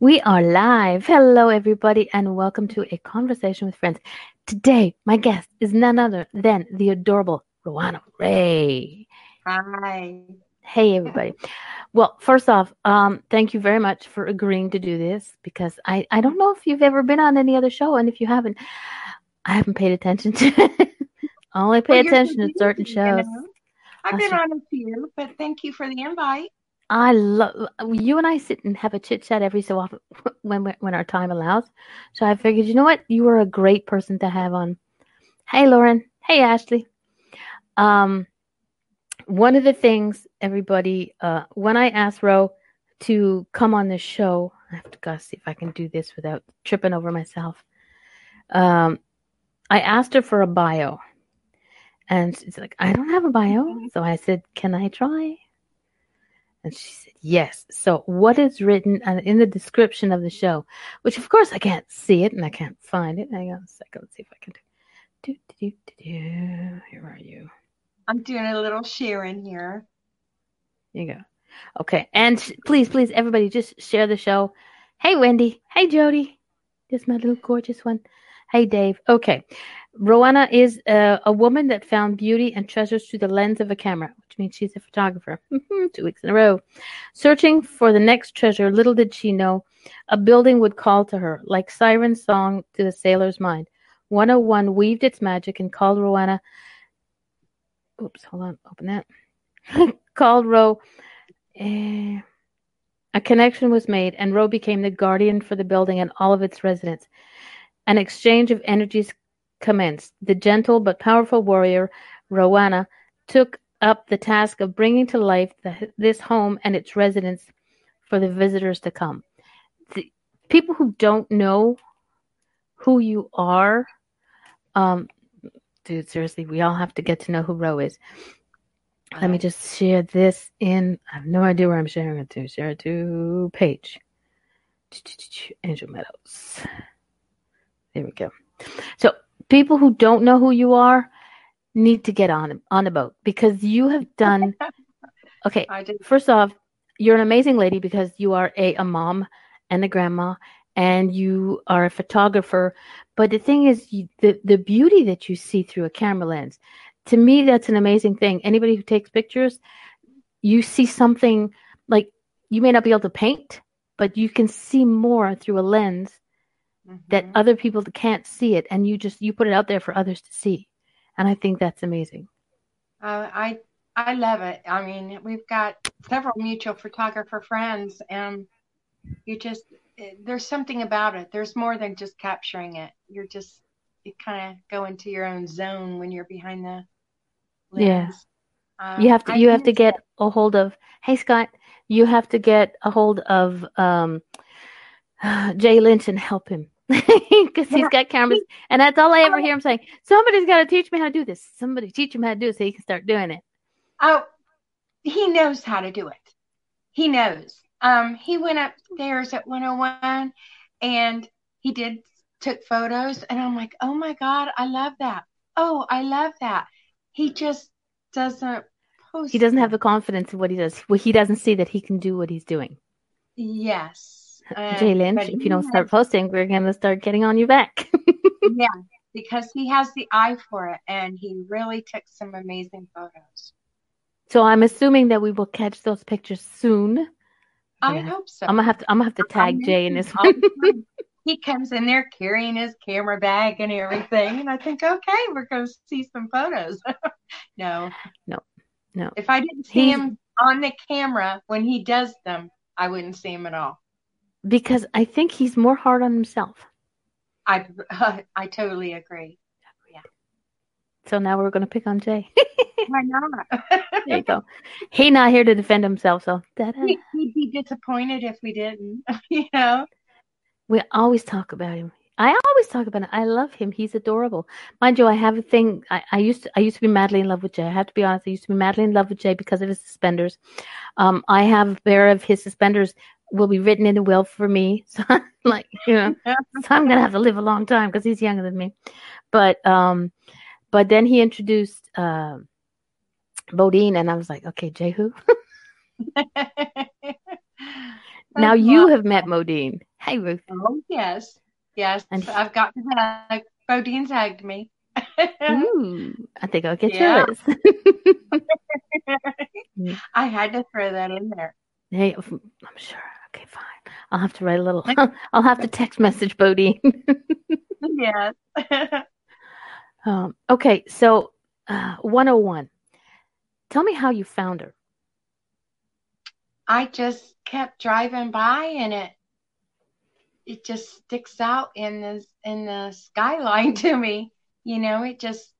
We are live. Hello, everybody, and welcome to a conversation with friends. Today, my guest is none other than the adorable Rowana Ray. Hi. Hey, everybody. Well, first off, um, thank you very much for agreeing to do this because I, I don't know if you've ever been on any other show, and if you haven't, I haven't paid attention to it. I only pay Well, attention to certain busy, you shows. know. I've been on a few, but thank you for the invite. I love you and I sit and have a chit chat every so often when we- when our time allows. So I figured, you know what, you are a great person to have on. Hey, Lauren. Hey, Ashley. Um, one of the things, everybody, uh, when I asked Ro to come on this show, I have to go see if I can do this without tripping over myself. Um, I asked her for a bio, and she's like, "I don't have a bio." So I said, "Can I try?" And she said, Yes. So, what is written uh, in the description of the show, which of course I can't see it and I can't find it. Hang on a second. Let's see if I can do. do, do, do, do. Here are you. I'm doing a little sharing here. Here you go. Okay. And sh- please, please, everybody, just share the show. Hey, Wendy. Hey, Jody. This my little gorgeous one. Hey, Dave. Okay. Rowana is a, a woman that found beauty and treasures through the lens of a camera, means she's a photographer. Two weeks in a row. Searching for the next treasure, little did she know, a building would call to her, like siren song to the sailor's mind. 101 weaved its magic and called Rowana. Oops, hold on, open that. called Ro. eh, a connection was made, and Ro became the guardian for the building and all of its residents. An exchange of energies commenced. The gentle but powerful warrior, Rowana, took up the task of bringing to life the, this home and its residents for the visitors to come. The people who don't know who you are, um, dude, seriously, we all have to get to know who Ro is. Let me just share this in. I have no idea where I'm sharing it to. Share it to page. Angel Meadows. There we go. So people who don't know who you are need to get on on the boat because you have done. Okay, first off, you're an amazing lady because you are a, a mom and a grandma and you are a photographer. But the thing is, you, the, the beauty that you see through a camera lens, to me, that's an amazing thing. Anybody who takes pictures, you see something like you may not be able to paint, but you can see more through a lens that Mhm. other people can't see it. And you just, you put it out there for others to see. And I think that's amazing. Uh, I I love it. I mean, we've got several mutual photographer friends, and you just there's something about it. There's more than just capturing it. You're just you kind of go into your own zone when you're behind the Yeah. Um, you have to I you have to get a hold of hey scott you have to get a hold of um jay lynch and help him because he's got cameras and that's all i ever hear him saying somebody's got to teach me how to do this somebody teach him how to do it so he can start doing it Oh, he knows how to do it. He knows. Um, he went upstairs at 101 and he did took photos and I'm like, "Oh my God, I love that. Oh, I love that." He just doesn't post. he doesn't have the confidence in what he does well, he doesn't see that he can do what he's doing Yes. Uh, jay lynch if you don't has- start posting we're going to start getting on you back yeah, because he has the eye for it and he really took some amazing photos. so i'm assuming that we will catch those pictures soon I Yeah. hope so. i'm gonna have to i'm gonna have to tag jay in this one. He comes in there carrying his camera bag and everything, and I think, okay, we're going to see some photos. no, No, no. If I didn't see He's- him on the camera when he does them, I wouldn't see him at all. Because i think he's more hard on himself I I totally agree. Yeah. So now we're going to pick on Jay. Why not? there you go. He not here to defend himself, so. He- He'd be disappointed if we didn't. You know. we always talk about him. I always talk about him. I love him. He's adorable. Mind you, I have a thing. I, I used to I used to be madly in love with Jay. I have to be honest. I used to be madly in love with Jay because of his suspenders. Um, I have a pair of his suspenders will be written in the will for me. So I'm like, you know, so I'm gonna have to live a long time because he's younger than me. But um, but then he introduced uh, Bodine, and I was like, okay, Jehu. now you have met Modine. Hey, Ruth. Oh yes, yes. And he- I've got to hug. Bodine's hugged me. Ooh, I think I'll get Yeah. yours. I had to throw that in there. hey, I'm sure. Okay, fine. I'll have to write a little. I'll have to text message Bodine. Yes. um, okay, so uh, 101. Tell me how you found her. I just kept driving by and it it just sticks out in the in the skyline to me. You know, it just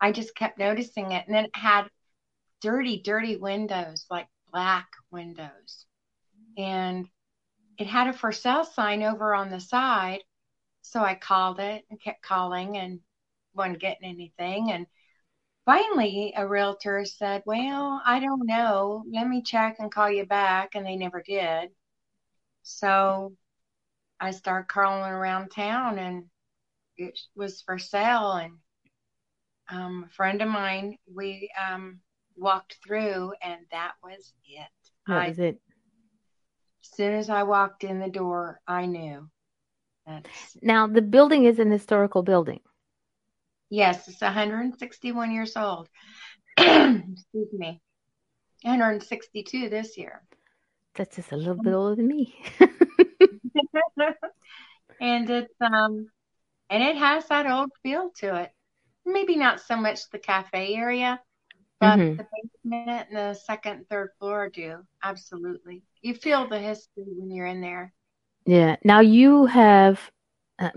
I just kept noticing it and then it had dirty, dirty windows, like black windows. And it had a for sale sign over on the side. So I called it and kept calling and wasn't getting anything. And finally, a realtor said, Well, I don't know. Let me check and call you back. And they never did. So I started calling around town and it was for sale. And um, a friend of mine, we um, walked through, and that was it. That was it. As soon as I walked in the door, I knew. That's, Now, the building is an historical building. yes, it's 161 years old. Excuse me. 162 this year. That's just a little bit older than me. and it's um and it has that old feel to it. Maybe not so much the cafe area, but Mhm. the basement and the second third floor do. Absolutely. You feel the history when you're in there. Yeah. Now you have, uh,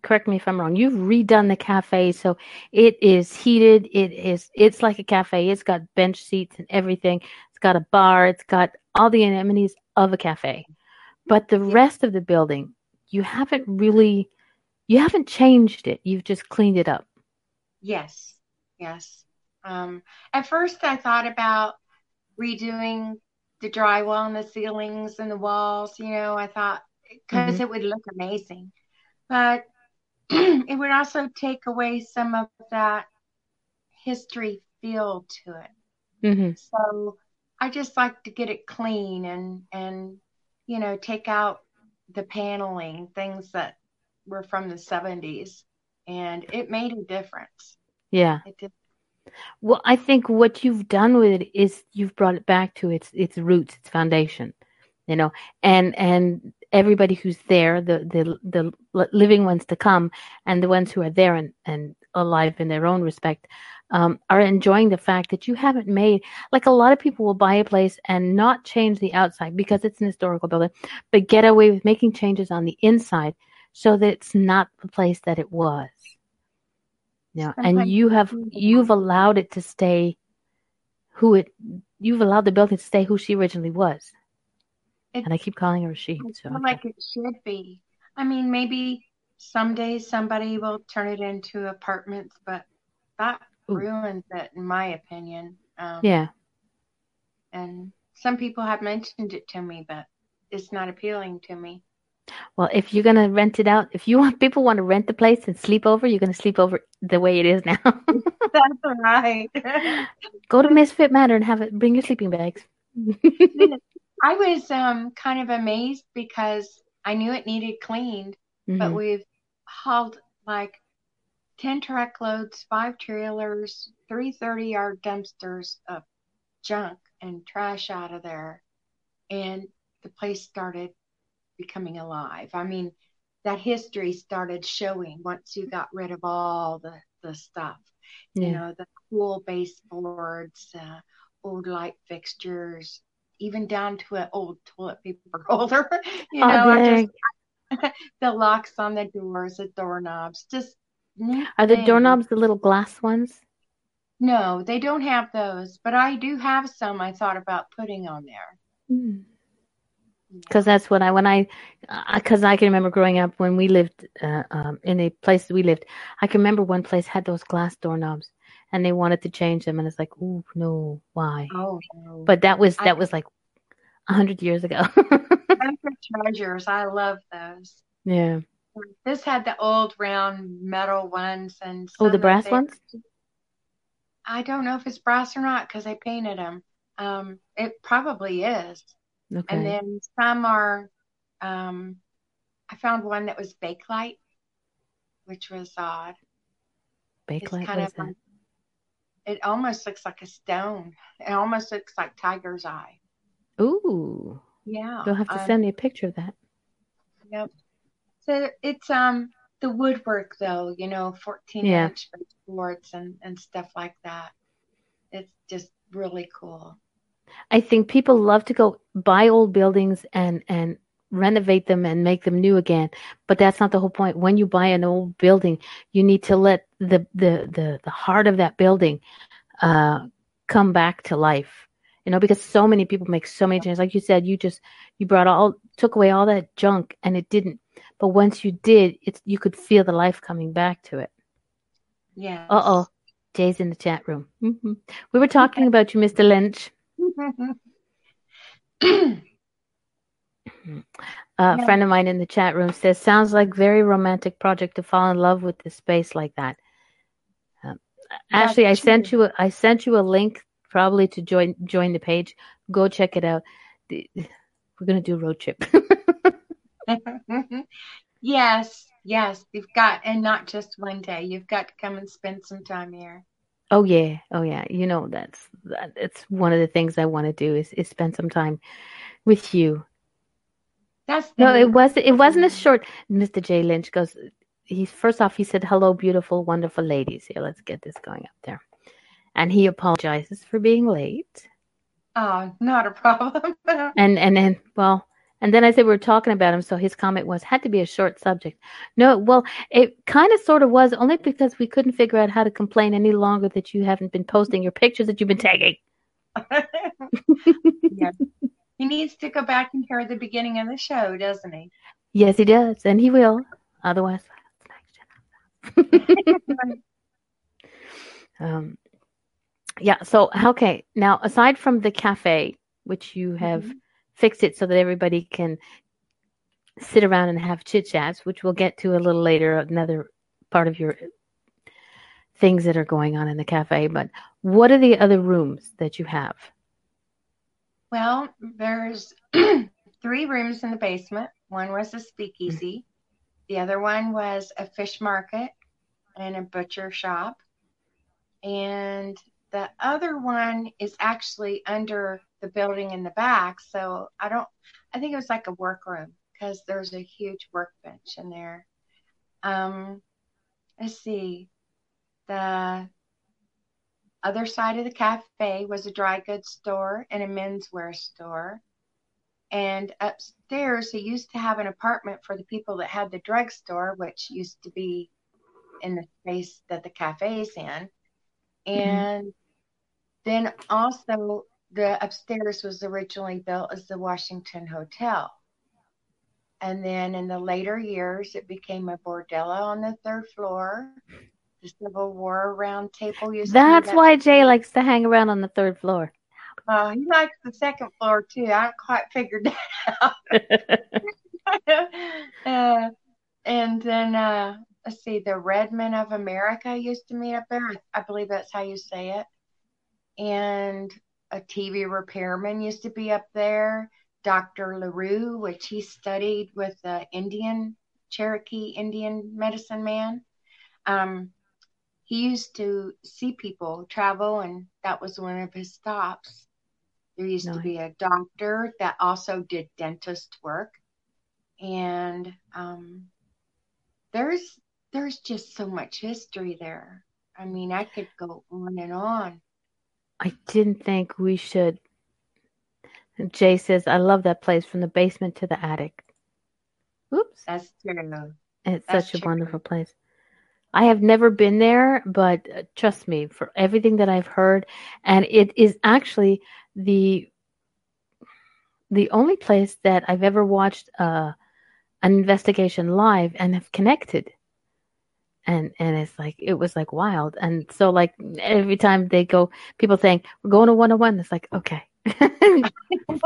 correct me if I'm wrong. You've redone the cafe, so it is heated. It is. It's like a cafe. It's got bench seats and everything. It's got a bar. It's got all the amenities of a cafe. But the rest of the building, you haven't really, you haven't changed it. You've just cleaned it up. Yes. Yes. Um at first I thought about redoing the drywall and the ceilings and the walls, you know, I thought because Mhm. it would look amazing. But it would also take away some of that history feel to it. hmm So I just like to get it clean and and you know take out the paneling, things that were from the 70s, and it made a difference. Yeah. It did. Well, I think what you've done with it is you've brought it back to its its roots, its foundation, you know, and and everybody who's there, the the the living ones to come, and the ones who are there and and alive in their own respect, um, are enjoying the fact that you haven't made like a lot of people will buy a place and not change the outside because it's an historical building, but get away with making changes on the inside so that it's not the place that it was. Yeah, and you have you've allowed it to stay who it you've allowed the building to stay who she originally was. It- and I keep calling her she. I So okay. like it should be. I mean, maybe someday somebody will turn it into apartments, but that Ooh. ruins it, in my opinion. Um, yeah. And some people have mentioned it to me, but it's not appealing to me. Well, if you're gonna rent it out, if you want people want to rent the place and sleep over, you're gonna sleep over the way it is now. That's right. Go to Misfit Manor and have it. Bring your sleeping bags. I was um, kind of amazed because I knew it needed cleaned, but Mhm. we've hauled like 10 truckloads, five trailers, three thirty-yard dumpsters of junk and trash out of there. And the place started becoming alive. I mean, that history started showing once you got rid of all the, the stuff. You know, the cool baseboards, uh, old light fixtures, even down to an old toilet paper holder. you Oh, know, just the locks on the doors, the doorknobs, just neat Are the doorknobs the little glass ones? No, they don't have those, but I do have some I thought about putting on there. Because that's what I when I because I can remember growing up when we lived uh, um, in a place we lived. I can remember one place had those glass doorknobs, and they wanted to change them, and it's like, oh no, why? Oh, no. But that was I- that was like a hundred years ago. Are treasures. I love those. yeah. This had the old round metal ones and Oh, the brass they- ones. I don't know if it's brass or not because I painted them. Um, it probably is. Okay. And then some are, um, I found one that was bakelite, which was odd. Bakelite. kind of like- It almost looks like a stone. It almost looks like tiger's eye. Ooh. Yeah. You'll have to um, send me a picture of that. Yep. So it's um the woodwork though, you know, 14 Yeah. inch boards and and stuff like that. It's just really cool. I think people love to go buy old buildings and and renovate them and make them new again. But that's not the whole point. When you buy an old building, you need to let the the the, the heart of that building uh come back to life. You know, because so many people make so many changes. Like you said, you just you brought all took away all that junk and it didn't. But once you did, it's you could feel the life coming back to it. Yeah. Uh oh. Jay's in the chat room. hmm We were talking about you, Mr. Lynch. A friend of mine in the chat room says, "Sounds like very romantic project to fall in love with the space like that." Um, Ashley, I sent you a, I sent you a link probably to join join the page. Go check it out. The- We're gonna do a road trip. yes, yes, you've got, and not just one day. You've got to come and spend some time here. Oh yeah, oh yeah. You know that's that, it's one of the things I want to do is is spend some time with you. That's No, it was it wasn't a short. Mr. J Lynch goes. He's first off. He said, "Hello, beautiful, wonderful ladies." Here, let's get this going up there. And he apologizes for being late. Oh, not a problem. And and then well, and then I said we were talking about him, so his comment was had to be a short subject. No, well, it kind of sort of was only because we couldn't figure out how to complain any longer that you haven't been posting your pictures that you've been tagging. yeah. He needs to go back and hear the beginning of the show, doesn't he? Yes, he does, and he will. Otherwise, um, yeah. So okay, now aside from the cafe, which you have Mhm. Fixed it so that everybody can sit around and have chit chats, which we'll get to a little later, another part of your things that are going on in the cafe. But what are the other rooms that you have? Well, there's three rooms in the basement. One was a speakeasy. The other one was a fish market and a butcher shop. And the other one is actually under the building in the back. So I don't, I think it was like a workroom because there's a huge workbench in there. Um, let's see. The other side of the cafe was a dry goods store and a menswear store. And upstairs, he used to have an apartment for the people that had the drugstore, which used to be in the space that the cafe's in. And then also, the upstairs was originally built as the Washington Hotel. And then in the later years, it became a bordello on the third floor. The Civil War round table used That's to be why Jay likes to hang around on the third floor. Oh, he likes the second floor too. I quite figured that out. uh, and then uh, let's see, the Redmen of America used to meet up there. I, I believe that's how you say it. And a TV repairman used to be up there. Dr. LaRue, which he studied with the Indian Cherokee Indian medicine man. Um, he used to see people travel, and that was one of his stops. There used to be a doctor that also did dentist work, and um, there's there's just so much history there. I mean, I could go on and on. I didn't think we should. Jay says, I love that place from the basement to the attic. Oops. That's true. It's That's such a true. wonderful place. I have never been there, but uh, trust me, for everything that I've heard, and it is actually the the only place that I've ever watched uh, an investigation live and have connected. And and it's like it was like wild. And so like every time they go, people saying we're going to one on one. It's like okay, do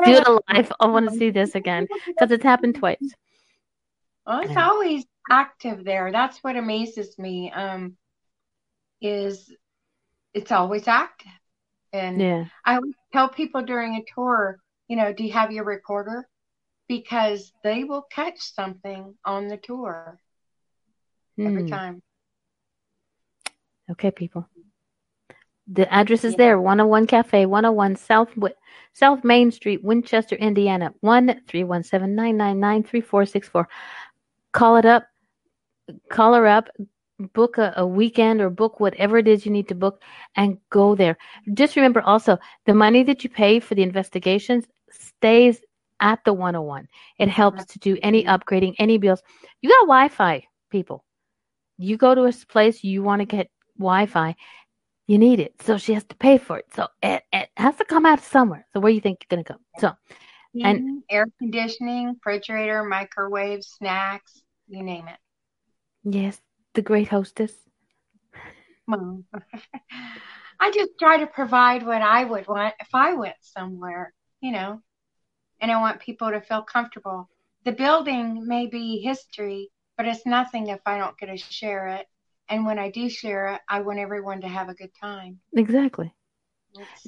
it live. I want to see this again because it's happened twice. Well, it's Yeah. always active there. That's what amazes me. Um, is it's always active, and Yeah. I always tell people during a tour, you know, do you have your recorder? Because they will catch something on the tour every Hmm. time. Okay, people. The address is Yeah. there 101 Cafe, 101 South South Main Street, Winchester, Indiana. 1 317 999 3464. Call it up, call her up, book a, a weekend or book whatever it is you need to book and go there. Just remember also the money that you pay for the investigations stays at the 101. It helps to do any upgrading, any bills. You got Wi Fi, people. You go to a place, you want to get Wi Fi, you need it. So she has to pay for it. So it, it has to come out somewhere. So where do you think you're going to go? So, And- air conditioning, refrigerator, microwave, snacks, you name it. yes, the great hostess. Well, I just try to provide what I would want if I went somewhere, you know, and I want people to feel comfortable. The building may be history, but it's nothing if I don't get to share it. And when I do share it, I want everyone to have a good time. Exactly. It's-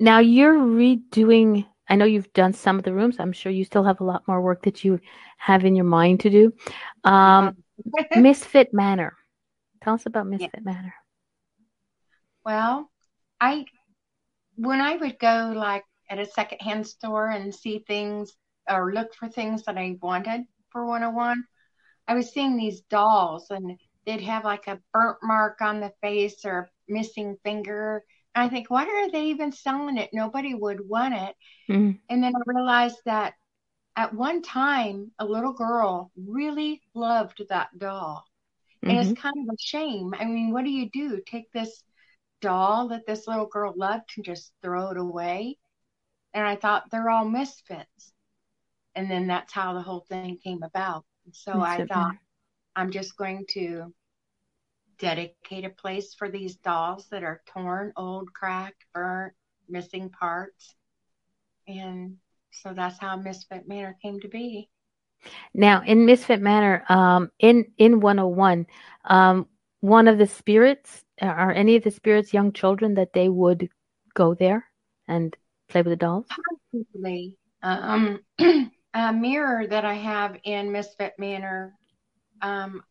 Now you're redoing. I know you've done some of the rooms. I'm sure you still have a lot more work that you have in your mind to do. Um, Misfit Manor. Tell us about Misfit Manor. Well, I when I would go like at a secondhand store and see things or look for things that I wanted for 101, I was seeing these dolls and they'd have like a burnt mark on the face or a missing finger. And I think, why are they even selling it? Nobody would want it. Mhm. And then I realized that at one time, a little girl really loved that doll. And Mhm. it's kind of a shame. I mean, what do you do? Take this doll that this little girl loved and just throw it away? And I thought they're all misfits. And then that's how the whole thing came about. And so I thought. I'm just going to dedicate a place for these dolls that are torn, old, cracked, burnt, missing parts. And so that's how Misfit Manor came to be. Now, in Misfit Manor, um, in in 101, um, one of the spirits are any of the spirits young children that they would go there and play with the dolls? Possibly. Um, a mirror that I have in Misfit Manor, um,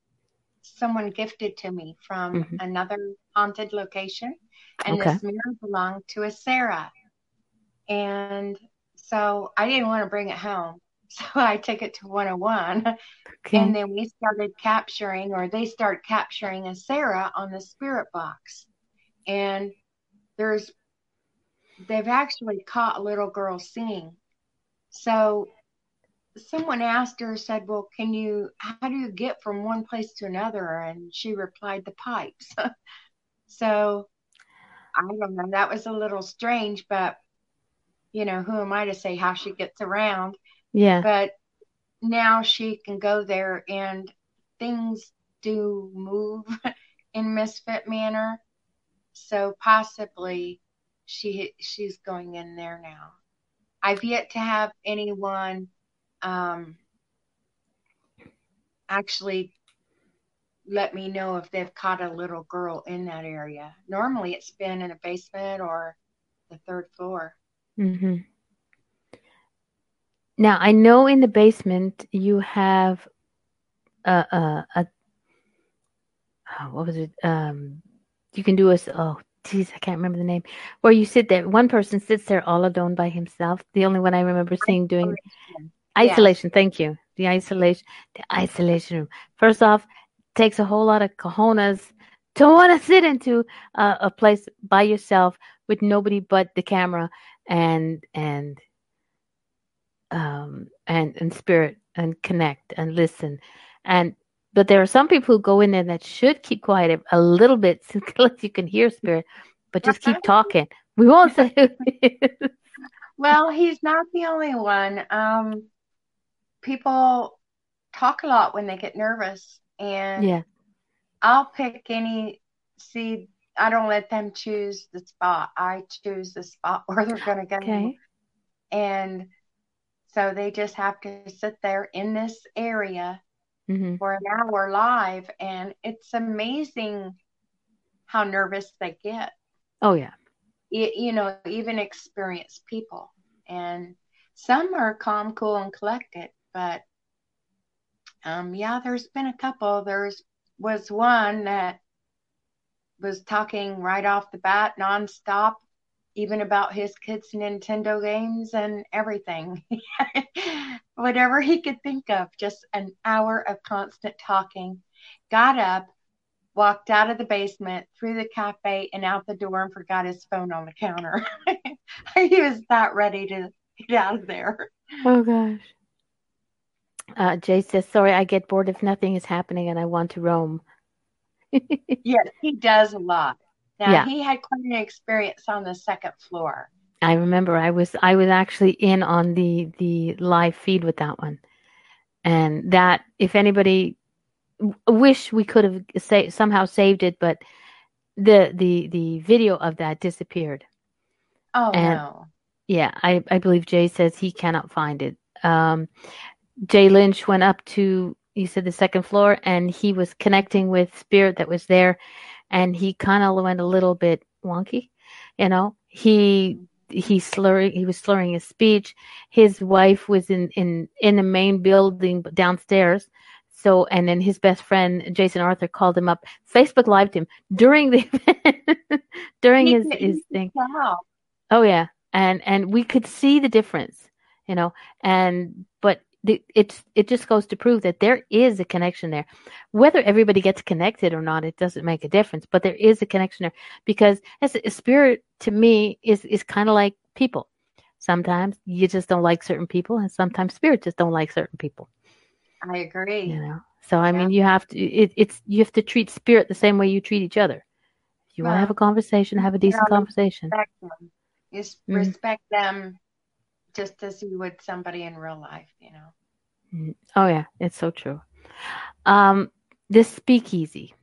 someone gifted to me from Mhm. another haunted location. And Okay. this mirror belonged to a Sarah. And so I didn't want to bring it home. So I took it to 101. Okay. And then we started capturing, or they start capturing a Sarah on the spirit box. And there's, they've actually caught a little girl singing. So someone asked her, said, Well, can you, how do you get from one place to another? And she replied, The pipes. so I don't know. That was a little strange, but you know, who am I to say how she gets around? yeah. but now she can go there and things do move in misfit manner so possibly she she's going in there now i've yet to have anyone um actually let me know if they've caught a little girl in that area normally it's been in a basement or the third floor hmm Now, I know in the basement you have a, a, a oh, what was it? Um, you can do a oh, geez, I can't remember the name, where you sit there. One person sits there all alone by himself. The only one I remember seeing doing Isolation. Thank you. The isolation, the isolation room. First off, takes a whole lot of cojones to want to sit into a, a place by yourself with nobody but the camera and and um and and spirit and connect and listen and but there are some people who go in there that should keep quiet a little bit so you can hear spirit but just keep talking we won't say who it is. Well, he's not the only one. Um, people talk a lot when they get nervous, and yeah I'll pick any. See, I don't let them choose the spot. I choose the spot where they're going to go, okay and so they just have to sit there in this area hmm for an hour live, and it's amazing how nervous they get. oh yeah y- you know, even experienced people. And some are calm, cool, and collected, but um, yeah, there's been a couple. There's was one that was talking right off the bat, nonstop, even about his kids' Nintendo games and everything. Whatever he could think of, just an hour of constant talking. Got up, walked out of the basement, through the cafe, and out the door and forgot his phone on the counter. he was that ready to get out of there. Oh, gosh. Uh, Jay says, Sorry, I get bored if nothing is happening and I want to roam. yes, he does a lot. Now yeah. he had quite an experience on the second floor. I remember I was I was actually in on the the live feed with that one, and that if anybody wish we could have say, somehow saved it, but the the the video of that disappeared. Oh and, no! Yeah, I I believe Jay says he cannot find it. Um, Jay Lynch went up to you said the second floor, and he was connecting with spirit that was there, and he kind of went a little bit wonky. You know, he he slurring he was slurring his speech. His wife was in in in the main building downstairs. So and then his best friend Jason Arthur called him up. Facebook lived him during the during his his thing. Wow. Oh yeah, and and we could see the difference, you know. And but it's it just goes to prove that there is a connection there. Whether everybody gets connected or not it doesn't make a difference but there is a connection there because as a spirit to me is is kind of like people. Sometimes you just don't like certain people and sometimes spirit just don't like certain people. I agree. You know? So i yeah. mean you have to it, it's you have to treat spirit the same way you treat each other. If you want to have a conversation have a decent conversation. respect them. Just mm-hmm. respect them just as you would somebody in real life, you know. Mm, oh yeah, it's so true. Um, this speakeasy.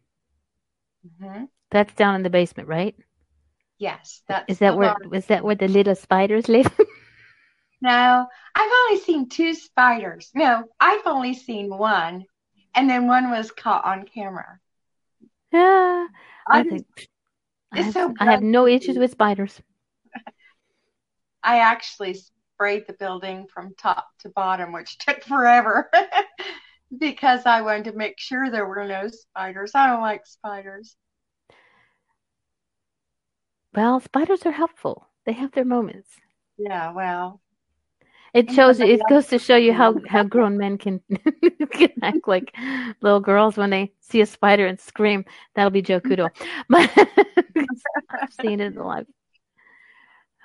Mm-hmm. That's down in the basement, right? Yes, that's is that where is that where the little spiders live? no, I've only seen two spiders. No, I've only seen one, and then one was caught on camera. Yeah, I, I think I have, so I have no issues with spiders. I actually sprayed the building from top to bottom, which took forever because I wanted to make sure there were no spiders. I don't like spiders. Well, spiders are helpful. They have their moments. Yeah, well. It shows it goes to show you how, how grown men can, can act like little girls when they see a spider and scream. That'll be Joe Kudo. But I've seen it in life.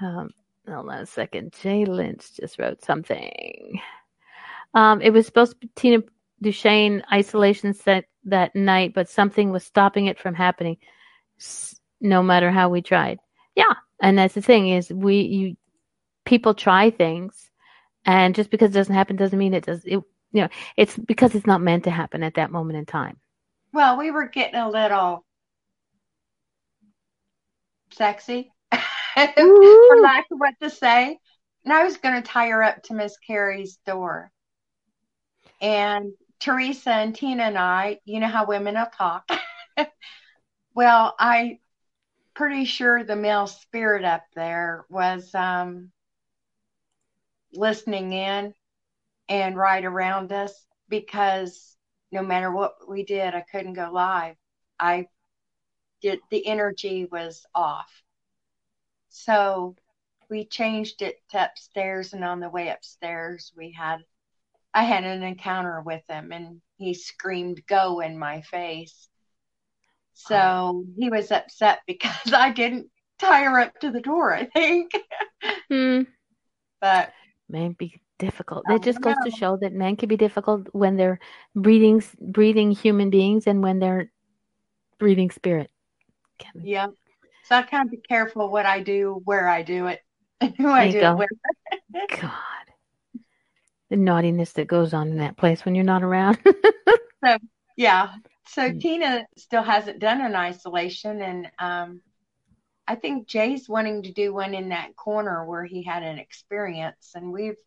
Um, hold on a second. Jay Lynch just wrote something. Um, it was supposed to be Tina Duchesne isolation set that night, but something was stopping it from happening. No matter how we tried. Yeah, and that's the thing is we you people try things, and just because it doesn't happen doesn't mean it does. It you know it's because it's not meant to happen at that moment in time. Well, we were getting a little sexy for lack of what to say. And I was going to tie her up to Miss Carrie's door. And Teresa and Tina and I, you know how women will talk. well, I pretty sure the male spirit up there was um, listening in and right around us because no matter what we did, I couldn't go live. I did the energy was off. So we changed it to upstairs, and on the way upstairs, we had I had an encounter with him, and he screamed "Go!" in my face. So oh. he was upset because I didn't tie her up to the door. I think. hmm. But may be difficult. It just goes know. to show that men can be difficult when they're breathing, breathing human beings, and when they're breathing spirit. Yeah. So I kind of be careful what I do, where I do it, and who I do go. it with. God. The naughtiness that goes on in that place when you're not around. so yeah. So mm. Tina still hasn't done an isolation and um I think Jay's wanting to do one in that corner where he had an experience and we've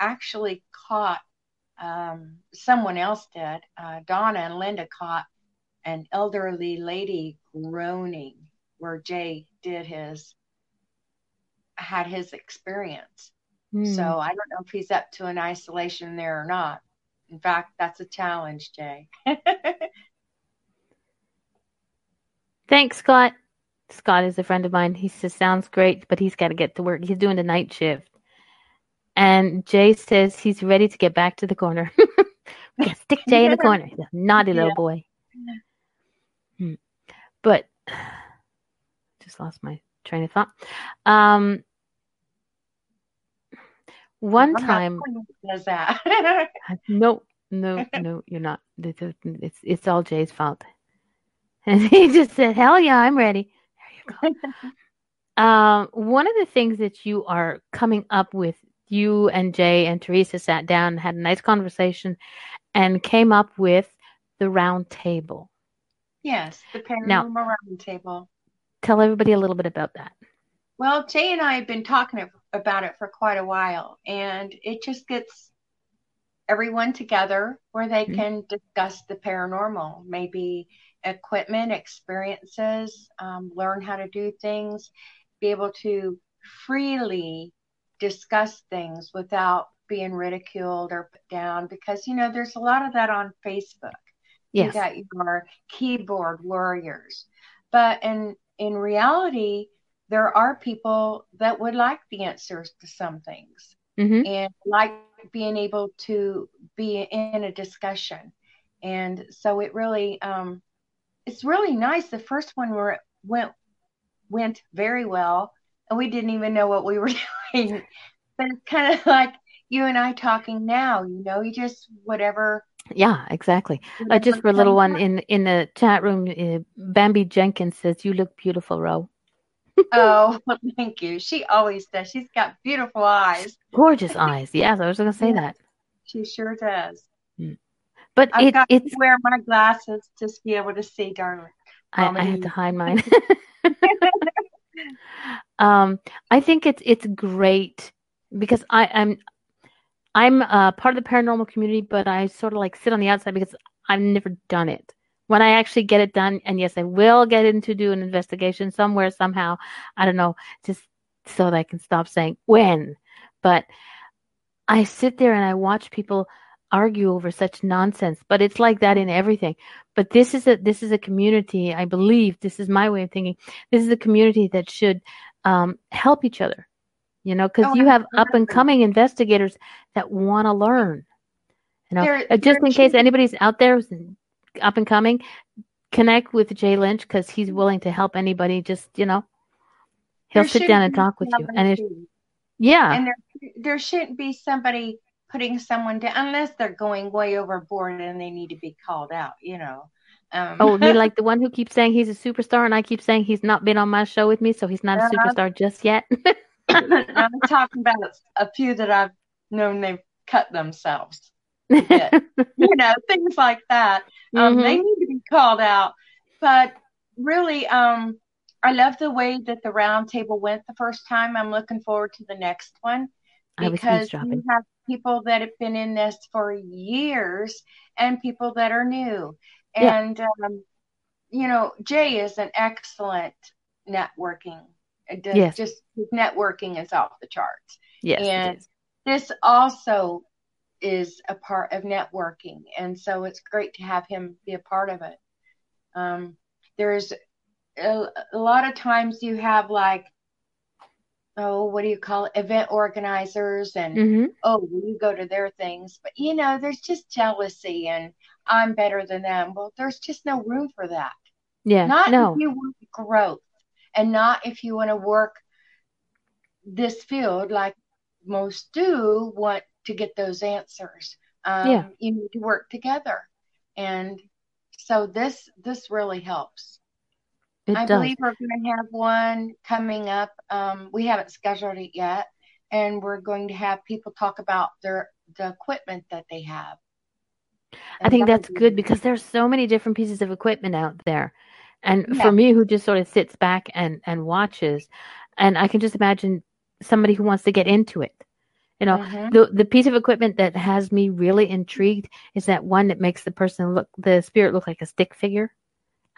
actually caught um, someone else did. Uh, Donna and Linda caught an elderly lady groaning where Jay did his had his experience. Hmm. So I don't know if he's up to an isolation there or not. In fact, that's a challenge, Jay. Thanks, Scott. Scott is a friend of mine. He says, sounds great, but he's got to get to work. He's doing the night shift. And Jay says he's ready to get back to the corner. stick Jay in the corner. Naughty little Yeah. boy. Hmm. But just lost my train of thought. Um, one I'm time, that does that. no, no, no, you're not. It's it's, all Jay's fault. And he just said, "Hell yeah, I'm ready." There you go. um, one of the things that you are coming up with, you and Jay and Teresa sat down, had a nice conversation, and came up with the round table. yes, the Now- paranormal round table. Tell everybody a little bit about that. Well, Jay and I have been talking about it for quite a while, and it just gets everyone together where they Mhm. can discuss the paranormal, maybe equipment, experiences, um, learn how to do things, be able to freely discuss things without being ridiculed or put down. Because, you know, there's a lot of that on Facebook. You Yes. got your keyboard warriors. But in in reality, there are people that would like the answers to some things hmm and like being able to be in a discussion. And so it really um it's really nice. The first one were went went very well and we didn't even know what we were doing. But it's kind of like you and I talking now, you know, you just whatever Yeah, exactly. Uh, just for a little one in in the chat room, uh, Bambi Jenkins says, "You look beautiful, Ro. Oh, thank you. She always does. She's got beautiful eyes. Gorgeous eyes." Yes, I was going to say Yeah. that. She sure does. But I've it, got it's to wear my glasses to be able to see, darling. I, I have to hide mine. um, I think it's it's great because I, I'm I'm uh, part of the paranormal community, but I sort of like sit on the outside because I've never done it. When I actually get it done, and yes, I will get into do an investigation somewhere somehow. I don't know, just so that I can stop saying when. But I sit there and I watch people argue over such nonsense. But it's like that in everything. But this is a this is a community. I believe this is my way of thinking. This is a community that should um, help each other. You know, because Oh, you have up and coming investigators that want to learn. You know, There- uh, just there in case anybody's out there up and coming, connect with Jay Lynch because he's willing to help anybody. Just you know, he'll sit down and talk with you. And it, yeah, and there there shouldn't be somebody putting someone down unless they're going way overboard and they need to be called out. You know. Um, Oh, me like the one who keeps saying he's a superstar, and I keep saying he's not been on my show with me, so he's not a Uh-huh. superstar just yet. I'm talking about a few that I've known they've cut themselves. you know, things like that. Um, Mhm. They need to be called out. But really, um, I love the way that the round table went the first time. I'm looking forward to the next one because you have people that have been in this for years and people that are new. Yeah. And, um, you know, Jay is an excellent networking. It does- Yes. Just his networking is off the charts. Yes, and is. this also is a part of networking and so it's great to have him be a part of it. Um, there's a, a lot of times you have like oh what do you call it? Event organizers and hmm oh will you go to their things. But you know there's just jealousy and i'm better than them. Well there's just no room for that. Yeah, not no, if you want growth and not if you want to work this field like most do want to get those answers. Um, Yeah. You need to work together. And so this this really helps. it I does. believe we're going to have one coming up. Um, we haven't scheduled it yet, and we're going to have people talk about their the equipment that they have. I think that's good because there's so many different pieces of equipment out there. And Yeah. for me who just sort of sits back and and watches and I can just imagine somebody who wants to get into it. You know, Mhm. the the piece of equipment that has me really intrigued is that one that makes the person look the spirit look like a stick figure.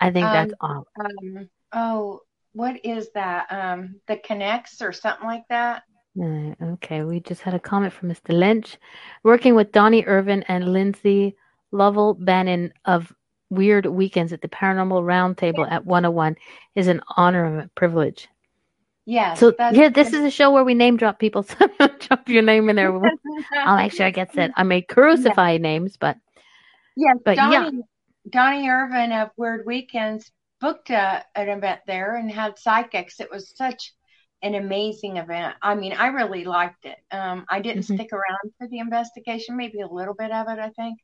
I think Um, that's all. Um, oh, what is that? Um, the Kinects or something like that. Uh, okay, we just had a comment from Mr. Lynch. Working with Donnie Irvin and Lindsay Lovell Bannon of Weird Weekends at the Paranormal Roundtable at 101 is an honor and a privilege. Yeah. So yeah, this is a show where we name drop people. So drop your name in there. I'll make sure it gets it. I may crucify names, but Yes, But yeah. Donnie, Donnie Irvin of Weird Weekends booked a, an event there and had psychics. It was such an amazing event. I mean, I really liked it. Um, I didn't Mhm. stick around for the investigation, maybe a little bit of it, I think.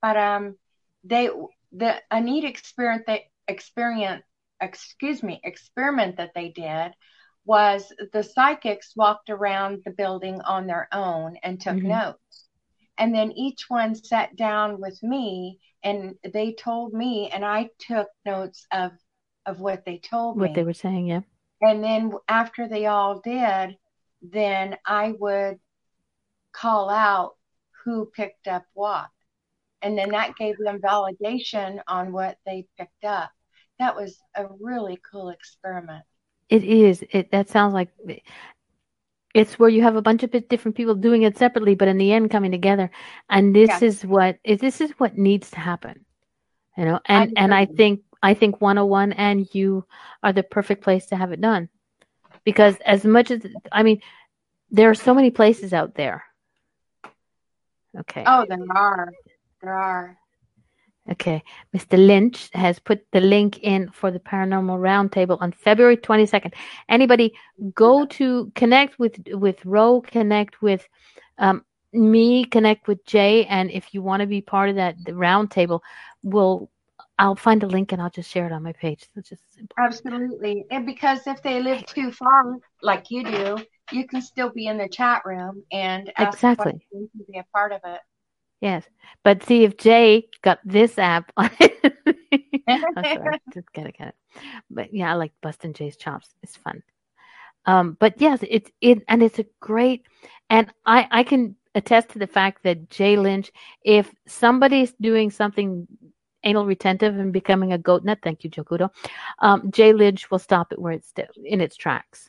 But um, they the a neat experience they experience excuse me experiment that they did was the psychics walked around the building on their own and took Mhm. notes and then each one sat down with me and they told me and i took notes of of what they told me. what they were saying, yeah. and then after they all did then i would call out who picked up what and then that gave them validation on what they picked up that was a really cool experiment It is. It that sounds like it's where you have a bunch of different people doing it separately, but in the end coming together. And this is what is this is what needs to happen. You know, and and I think I think 101 and you are the perfect place to have it done. Because as much as I mean, there are so many places out there. Okay. oh there are there are Okay. Mr. Lynch has put the link in for the Paranormal Roundtable on February 22nd. Anybody go to connect with with Ro, connect with um, me, connect with Jay, and if you want to be part of that the roundtable, we'll I'll find a link and I'll just share it on my page. It's just. Absolutely. And because if they live too far, like you do, you can still be in the chat room and Exactly. be a part of it. Yes. But see if Jay got this app on it. I'm sorry. Just gotta get it. But yeah, I like busting Jay's chops. It's fun. Um, but yes, it's it and it's a great and I I can attest to the fact that Jay Lynch, if somebody's doing something anal retentive and becoming a goat nut, thank you, Jokudo, um, Jay Lynch will stop it where it's in its tracks.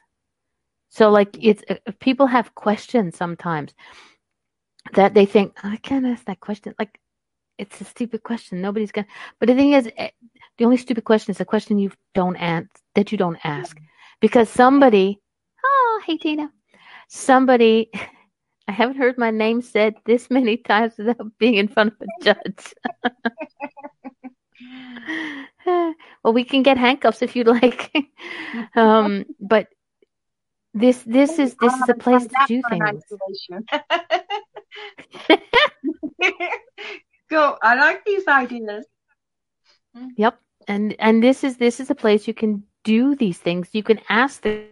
So like it's if people have questions sometimes that they think I can't ask that question. Like it's a stupid question. Nobody's gonna. But the thing is, eh, the only stupid question is a question you don't ask that you don't ask because somebody. Oh, hey Tina. Somebody. I haven't heard my name said this many times without being in front of a judge. well, we can get handcuffs if you'd like. um, but this this is this is a place to do things. Go. I like these ideas. Yep. And and this is this is a place you can do these things. You can ask the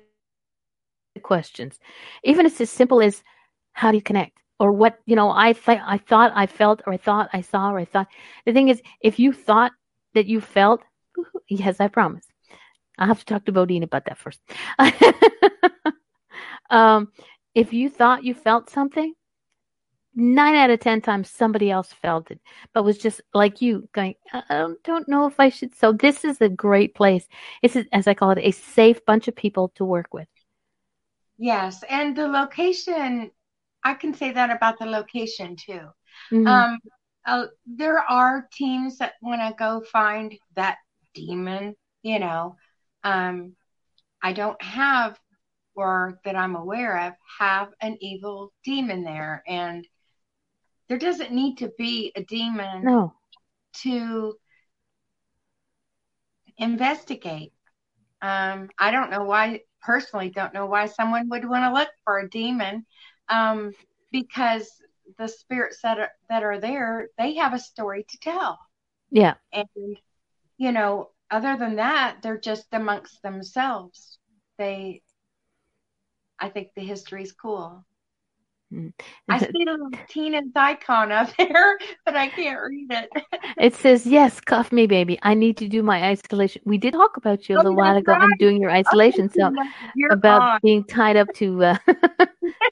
questions. Even if it's as simple as how do you connect? Or what, you know, I th- I thought I felt or I thought I saw or I thought. The thing is, if you thought that you felt, yes, I promise. I'll have to talk to Bodine about that first. um, if you thought you felt something, nine out of ten times somebody else felt it, but was just like you going, I don't, don't know if I should. So this is a great place. It's a, as I call it, a safe bunch of people to work with. Yes, and the location, I can say that about the location too. Mhm. Um, uh, there are teams that want to go find that demon, you know. Um, I don't have, or that I'm aware of, have an evil demon there. And there doesn't need to be a demon no, to investigate. Um, I don't know why, personally, don't know why someone would want to look for a demon um, because the spirits that are, that are there, they have a story to tell. yeah, And, you know, other than that, they're just amongst themselves. They, I think the history is cool. I see a little Tina's icon up there, but I can't read it. it says yes, cuff me, baby. I need to do my isolation. We did talk about you a Oh, little while that's ago and right. doing your isolation. So You're about on. being tied up to uh,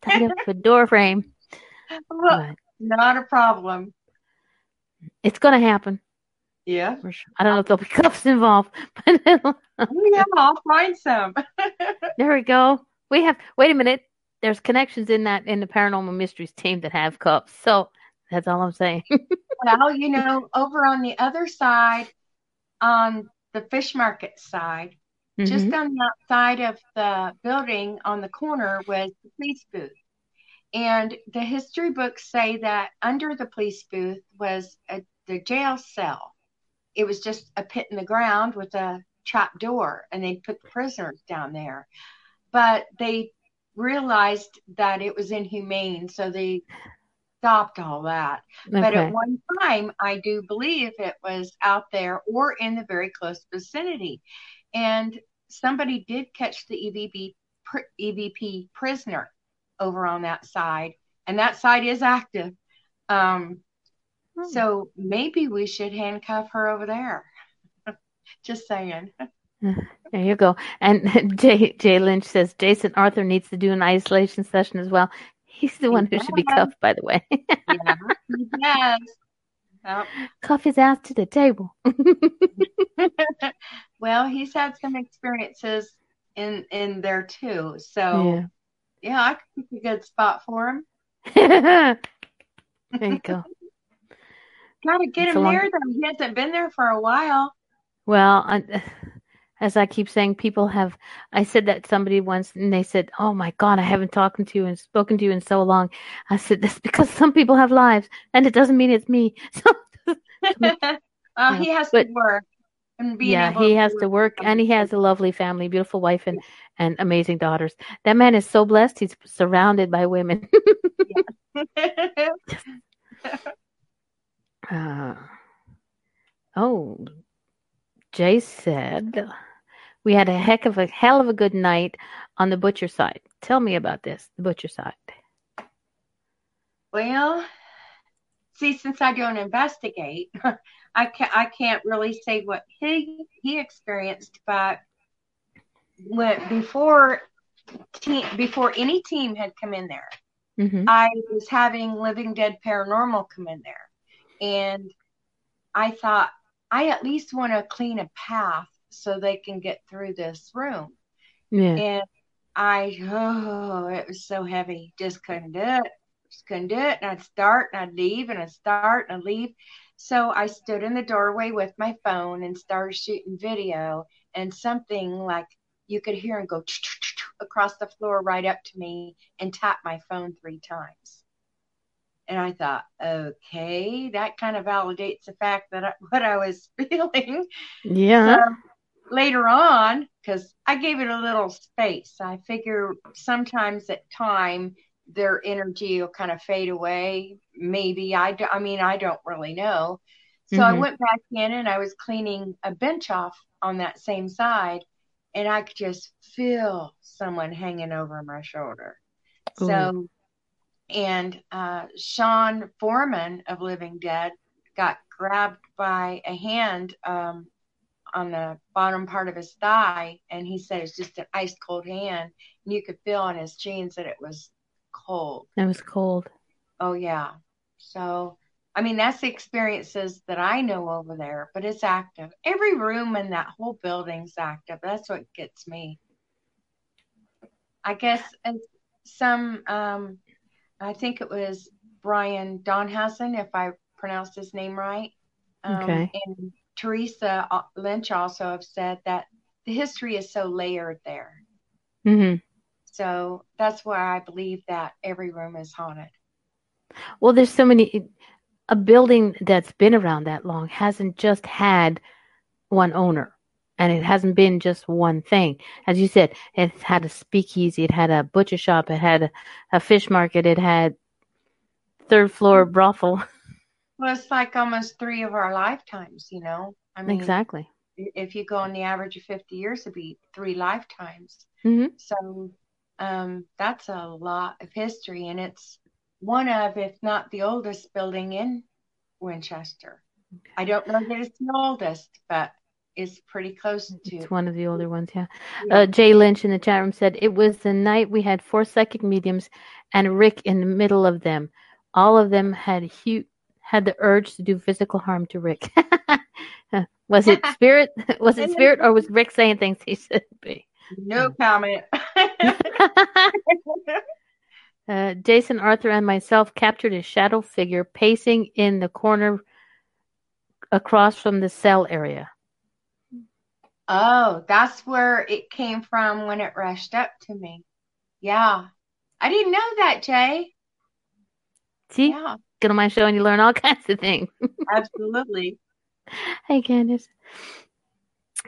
tied up to a door frame. Well, But not a problem. it's gonna happen. Yeah. For sure. I don't know if there'll be cuffs involved, but Yeah, I'll find some. there we go. We have. Wait a minute. There's connections in that in the paranormal mysteries team that have cups. So that's all I'm saying. well, you know, over on the other side, on the fish market side, mm-hmm. just on the outside of the building on the corner was the police booth. And the history books say that under the police booth was a, the jail cell. It was just a pit in the ground with a trap door, and they put the prisoners down there. But they realized that it was inhumane, so they stopped all that. Okay. But at one time, I do believe it was out there or in the very close vicinity. And somebody did catch the EVP, EVP prisoner over on that side, and that side is active. Um, hmm. So maybe we should handcuff her over there. Just saying. There you go. And Jay, Jay Lynch says Jason Arthur needs to do an isolation session as well. He's the one who should be cuffed, by the way. yeah, yes. Cuff his ass to the table. well, he's had some experiences in in there too. So yeah, yeah I could pick a good spot for him. there you go. Gotta get it's him long... there though. He hasn't been there for a while. Well, I, as I keep saying, people have. I said that somebody once, and they said, "Oh my God, I haven't talked to you and spoken to you in so long." I said, "That's because some people have lives, and it doesn't mean it's me." So, uh, he has but, to work. yeah, he has to work, and he has a lovely family, beautiful wife, and and amazing daughters. That man is so blessed; he's surrounded by women. uh, oh, Jay said. We had a heck of a hell of a good night on the butcher side. Tell me about this, the butcher side. Well, see, since I don't investigate, I can't I can't really say what he he experienced, but when before team before any team had come in there, mm-hmm. I was having Living Dead Paranormal come in there, and I thought I at least want to clean a path so they can get through this room. Yeah. And I, oh, it was so heavy. Just couldn't do it. Just couldn't do it. And I'd start and I'd leave and I'd start and I'd leave. So I stood in the doorway with my phone and started shooting video. And something like you could hear and go across the floor right up to me and tap my phone three times. And I thought, okay, that kind of validates the fact that I, what I was feeling. Yeah. So later on, because I gave it a little space, I figure sometimes at time their energy will kind of fade away. Maybe I, do, I mean, I don't really know. So mm-hmm. I went back in and I was cleaning a bench off on that same side, and I could just feel someone hanging over my shoulder. Ooh. So, and uh, Sean Foreman of Living Dead got grabbed by a hand um, on the bottom part of his thigh, and he said it's just an ice cold hand, and you could feel on his jeans that it was cold. It was cold. Oh yeah. So I mean that's the experiences that I know over there, but it's active. Every room in that whole building's active. That's what gets me. I guess some um I think it was Brian Donhausen, if I pronounced his name right. Um, okay. Teresa uh, Lynch also have said that the history is so layered there. Mm-hmm. So that's why I believe that every room is haunted. Well, there's so many. A building that's been around that long hasn't just had one owner, and it hasn't been just one thing. As you said, it had a speakeasy, it had a butcher shop, it had a, a fish market, it had third floor brothel. Well, it's like almost three of our lifetimes, you know. I mean, exactly. If you go on the average of fifty years, it'd be three lifetimes. Mm-hmm. So um, that's a lot of history, and it's one of, if not the oldest building in Winchester. I don't know that it's the oldest, but it's pretty close to. It's one of the older ones, yeah. yeah. Uh, Jay Lynch in the chat room said it was the night we had four psychic mediums and Rick in the middle of them. All of them had huge had the urge to do physical harm to Rick. was it spirit? Was it spirit, or was Rick saying things he shouldn't be? No comment. Uh, Jason Arthur and myself captured a shadow figure pacing in the corner across from the cell area. Oh, that's where it came from when it rushed up to me. Yeah. I didn't know that, Jay. See? Yeah. Get on my show and you learn all kinds of things. Absolutely. Hey, Candace.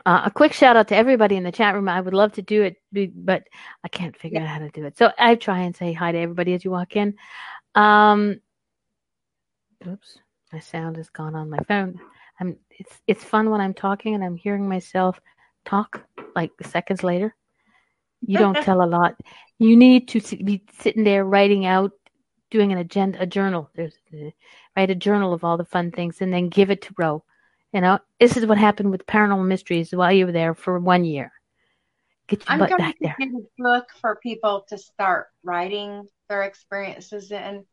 Uh, a quick shout out to everybody in the chat room. I would love to do it, but I can't figure yeah. out how to do it. So I try and say hi to everybody as you walk in. Um, oops, my sound has gone on my phone. I'm. It's it's fun when I'm talking and I'm hearing myself talk like seconds later. You don't tell a lot. You need to be sitting there writing out, doing an agenda, a journal. There's write a journal of all the fun things, and then give it to Ro you know, this is what happened with Paranormal Mysteries while you were there for one year. Get your I'm butt back there. I'm going to make a book for people to start writing their experiences in.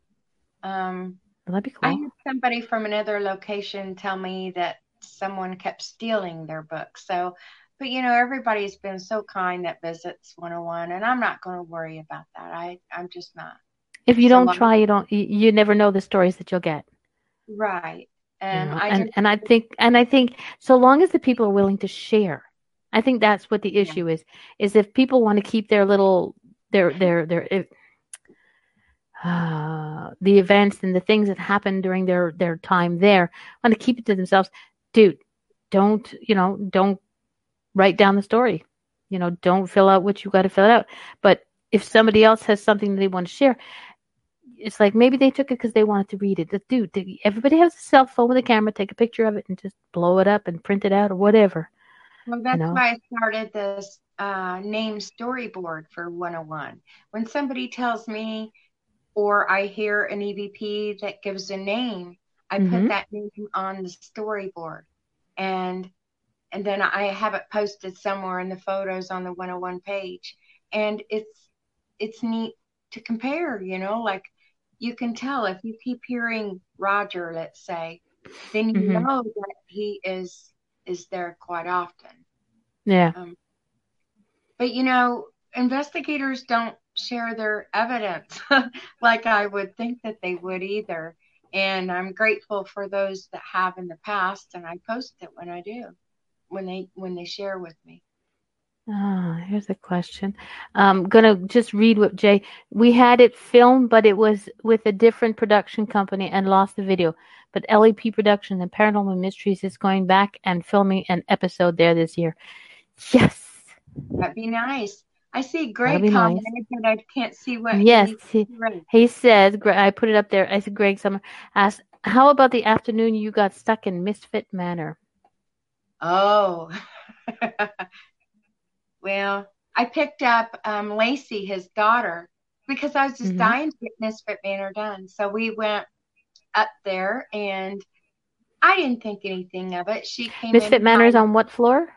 Um, well, that'd be cool. I had somebody from another location tell me that someone kept stealing their books. So, but you know, everybody's been so kind that visits 101, and I'm not going to worry about that. I, I'm just not. If you don't try, you don't. You, you never know the stories that you'll get. Right. And you know, I and, and I think and I think so long as the people are willing to share, I think that's what the issue yeah. is. Is if people want to keep their little their their their uh, the events and the things that happened during their their time there want to keep it to themselves, dude. Don't you know? Don't write down the story. You know, don't fill out what you got to fill out. But if somebody else has something they want to share, it's like maybe they took it because they wanted to read it. The dude, everybody has a cell phone with a camera. Take a picture of it and just blow it up and print it out or whatever. Well, that's you know? why I started this uh, name storyboard for 101. When somebody tells me or I hear an EVP that gives a name, I mm-hmm. put that name on the storyboard, and and then I have it posted somewhere in the photos on the 101 page, and it's it's neat to compare. You know, like you can tell if you keep hearing Roger, let's say, then you mm-hmm. know that he is is there quite often. Yeah. Um, but you know, investigators don't share their evidence like I would think that they would either. And I'm grateful for those that have in the past, and I post it when I do, when they when they share with me. Oh, here's a question. I'm gonna just read what Jay. We had it filmed, but it was with a different production company and lost the video. But LEP Production and Paranormal Mysteries is going back and filming an episode there this year. Yes, that'd be nice. I see Greg commented, nice. but I can't see what. Yes, he, he says. I put it up there. I said Greg Summer asked, "How about the afternoon you got stuck in Misfit Manor?" Oh. Well, I picked up um, Lacey, his daughter, because I was just mm-hmm. dying to get Misfit Manor done. So we went up there, and I didn't think anything of it. She came. Misfit Manor is on what floor?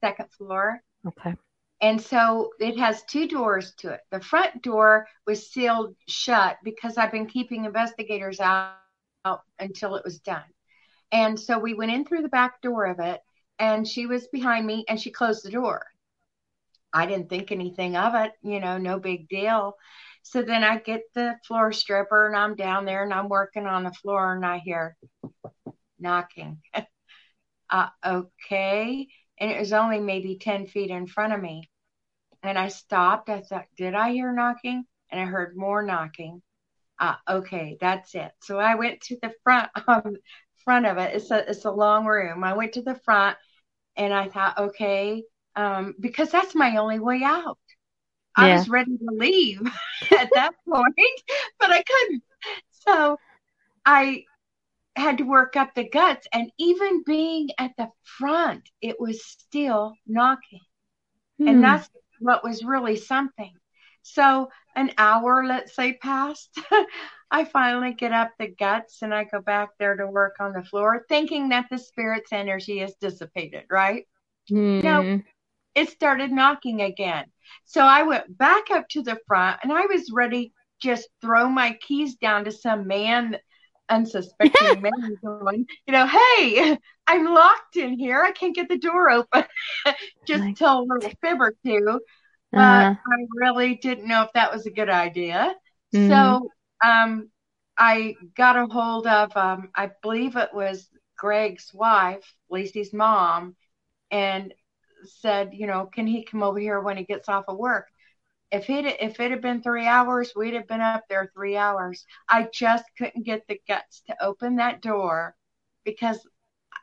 Second floor. Okay. And so it has two doors to it. The front door was sealed shut because I've been keeping investigators out, out until it was done. And so we went in through the back door of it, and she was behind me, and she closed the door. I didn't think anything of it, you know, no big deal. So then I get the floor stripper and I'm down there and I'm working on the floor and I hear knocking. uh, okay. And it was only maybe 10 feet in front of me. And I stopped. I thought, did I hear knocking? And I heard more knocking. Uh, okay, that's it. So I went to the front um, front of it. It's a it's a long room. I went to the front and I thought, okay, um, because that's my only way out. I yeah. was ready to leave at that point, but I couldn't. So I had to work up the guts. And even being at the front, it was still knocking. Hmm. And that's what was really something. So an hour, let's say, passed. I finally get up the guts and I go back there to work on the floor, thinking that the spirit's energy is dissipated, right? Mm. No, it started knocking again. So I went back up to the front and I was ready just throw my keys down to some man unsuspecting man going, you know, hey, I'm locked in here. I can't get the door open. just like, tell a little fib or two. But uh-huh. I really didn't know if that was a good idea. Mm-hmm. So um, I got a hold of, um, I believe it was Greg's wife, Lacey's mom, and said, you know, can he come over here when he gets off of work? If it if it had been three hours, we'd have been up there three hours. I just couldn't get the guts to open that door because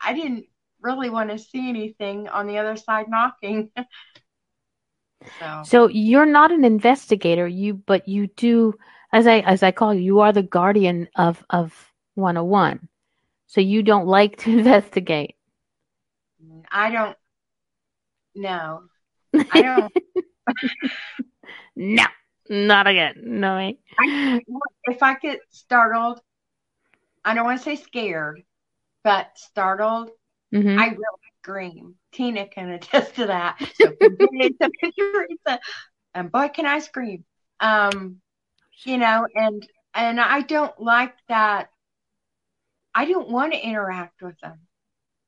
I didn't really want to see anything on the other side knocking. so. so you're not an investigator, you but you do as I as I call you, you are the guardian of of 101. So you don't like to investigate. I don't no. I don't No, not again. No way. I, if I get startled, I don't want to say scared, but startled, mm-hmm. I will scream. Tina can attest to that. So and boy, can I scream. Um, you know, and and I don't like that. I don't want to interact with them.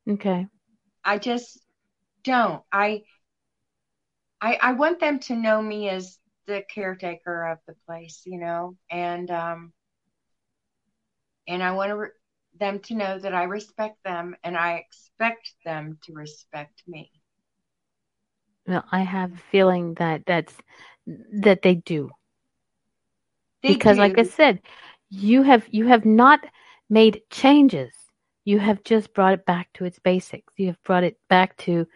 Okay. I just don't. I I I want them to know me as the caretaker of the place, you know, and um and I want to re- them to know that I respect them and I expect them to respect me. Well, I have a feeling that that's that they do. They because do. like I said, you have you have not made changes. You have just brought it back to its basics. You have brought it back to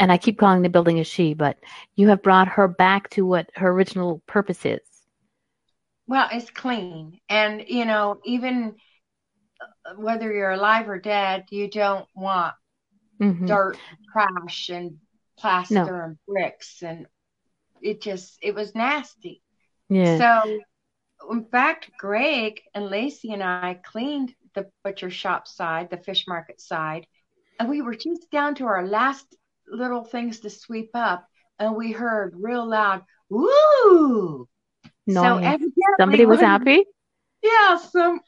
and I keep calling the building a she, but you have brought her back to what her original purpose is. Well, it's clean. And, you know, even uh, whether you're alive or dead, you don't want mm-hmm. dirt, trash, and plaster no. and bricks. And it just, it was nasty. Yeah. So in fact, Greg and Lacey and I cleaned the butcher shop side, the fish market side, and we were just down to our last little things to sweep up, and we heard real loud, "Woo!" No, so somebody was happy. Yeah, some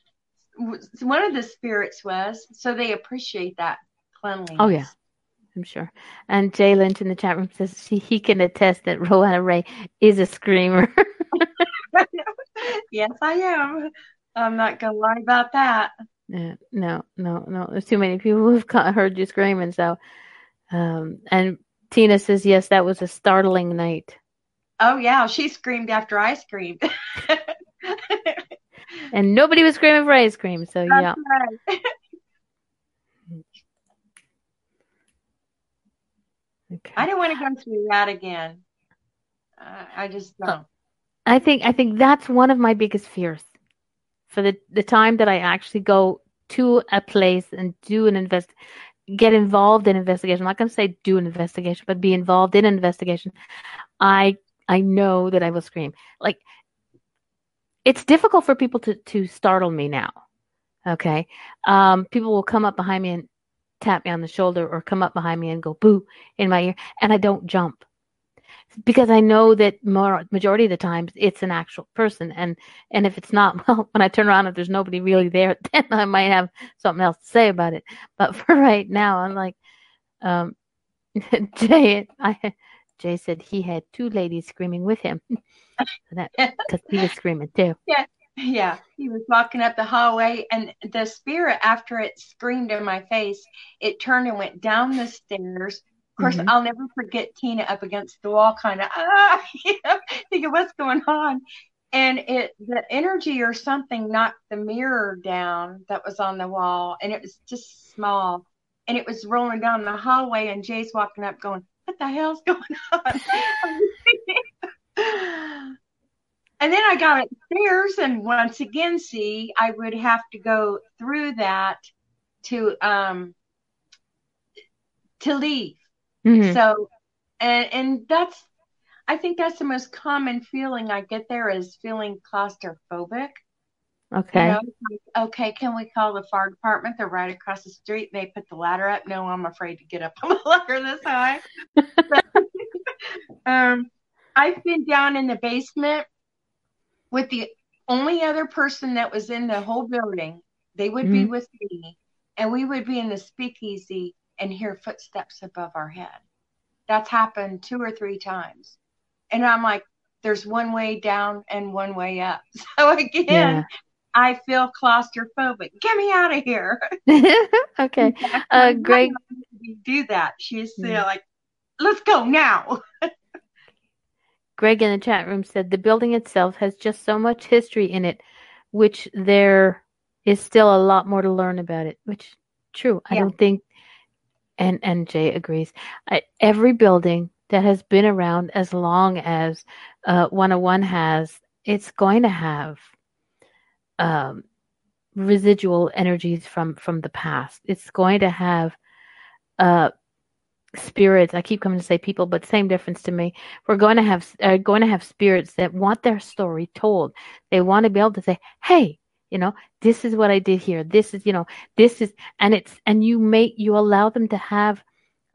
one of the spirits was. So they appreciate that cleanliness. Oh yeah. I'm sure. And Jay Lynch in the chat room says she, he can attest that Roanna Ray is a screamer. yes, I am. I'm not gonna lie about that. No, no, no. There's too many people who've heard you screaming. So, um, and Tina says yes, that was a startling night. Oh yeah, she screamed after I screamed. and nobody was screaming for ice cream. So That's yeah. Right. okay. I don't want to go through that again. Uh, I just don't. I think I think that's one of my biggest fears. For the the time that I actually go to a place and do an invest get involved in investigation. I'm not going to say do an investigation, but be involved in an investigation. I I know that I will scream. Like it's difficult for people to to startle me now. Okay, um, people will come up behind me and tap me on the shoulder, or come up behind me and go boo in my ear, and I don't jump because I know that more majority of the times it's an actual person, and and if it's not, well, when I turn around if there's nobody really there, then I might have something else to say about it. But for right now, I'm like, um, Jay, I, Jay said he had two ladies screaming with him, because he was screaming too. Yeah. Yeah, he was walking up the hallway, and the spirit, after it screamed in my face, it turned and went down the stairs, of course, mm-hmm. I'll never forget Tina up against the wall, kind of, ah, you know, thinking what's going on. And it, the energy or something knocked the mirror down that was on the wall, and it was just small. And it was rolling down the hallway, and Jay's walking up, going, "What the hell's going on?" and then I got upstairs, and once again, see, I would have to go through that to um to leave Mm-hmm. So, and and that's, I think that's the most common feeling I get there is feeling claustrophobic. Okay. You know, like, okay, can we call the fire department? They're right across the street. They put the ladder up. No, I'm afraid to get up on the ladder this high. um, I've been down in the basement with the only other person that was in the whole building. They would mm-hmm. be with me, and we would be in the speakeasy and hear footsteps above our head. That's happened two or three times. And I'm like, there's one way down and one way up. So again, Yeah. I feel claustrophobic. Get me out of here. okay. Uh, Greg, do that. She's uh, Mm. like, let's go now. Greg in the chat room said the building itself has just so much history in it, which there is still a lot more to learn about it. Which true. I don't think, and and Jay agrees. Every building that has been around as long as uh, 101 has, it's going to have um, residual energies from from the past. It's going to have uh, spirits. I keep coming to say people, but same difference to me. We're going to have are going to have spirits that want their story told. They want to be able to say, "Hey, you know, this is what I did here. This is, you know, this is," and it's and you make you allow them to have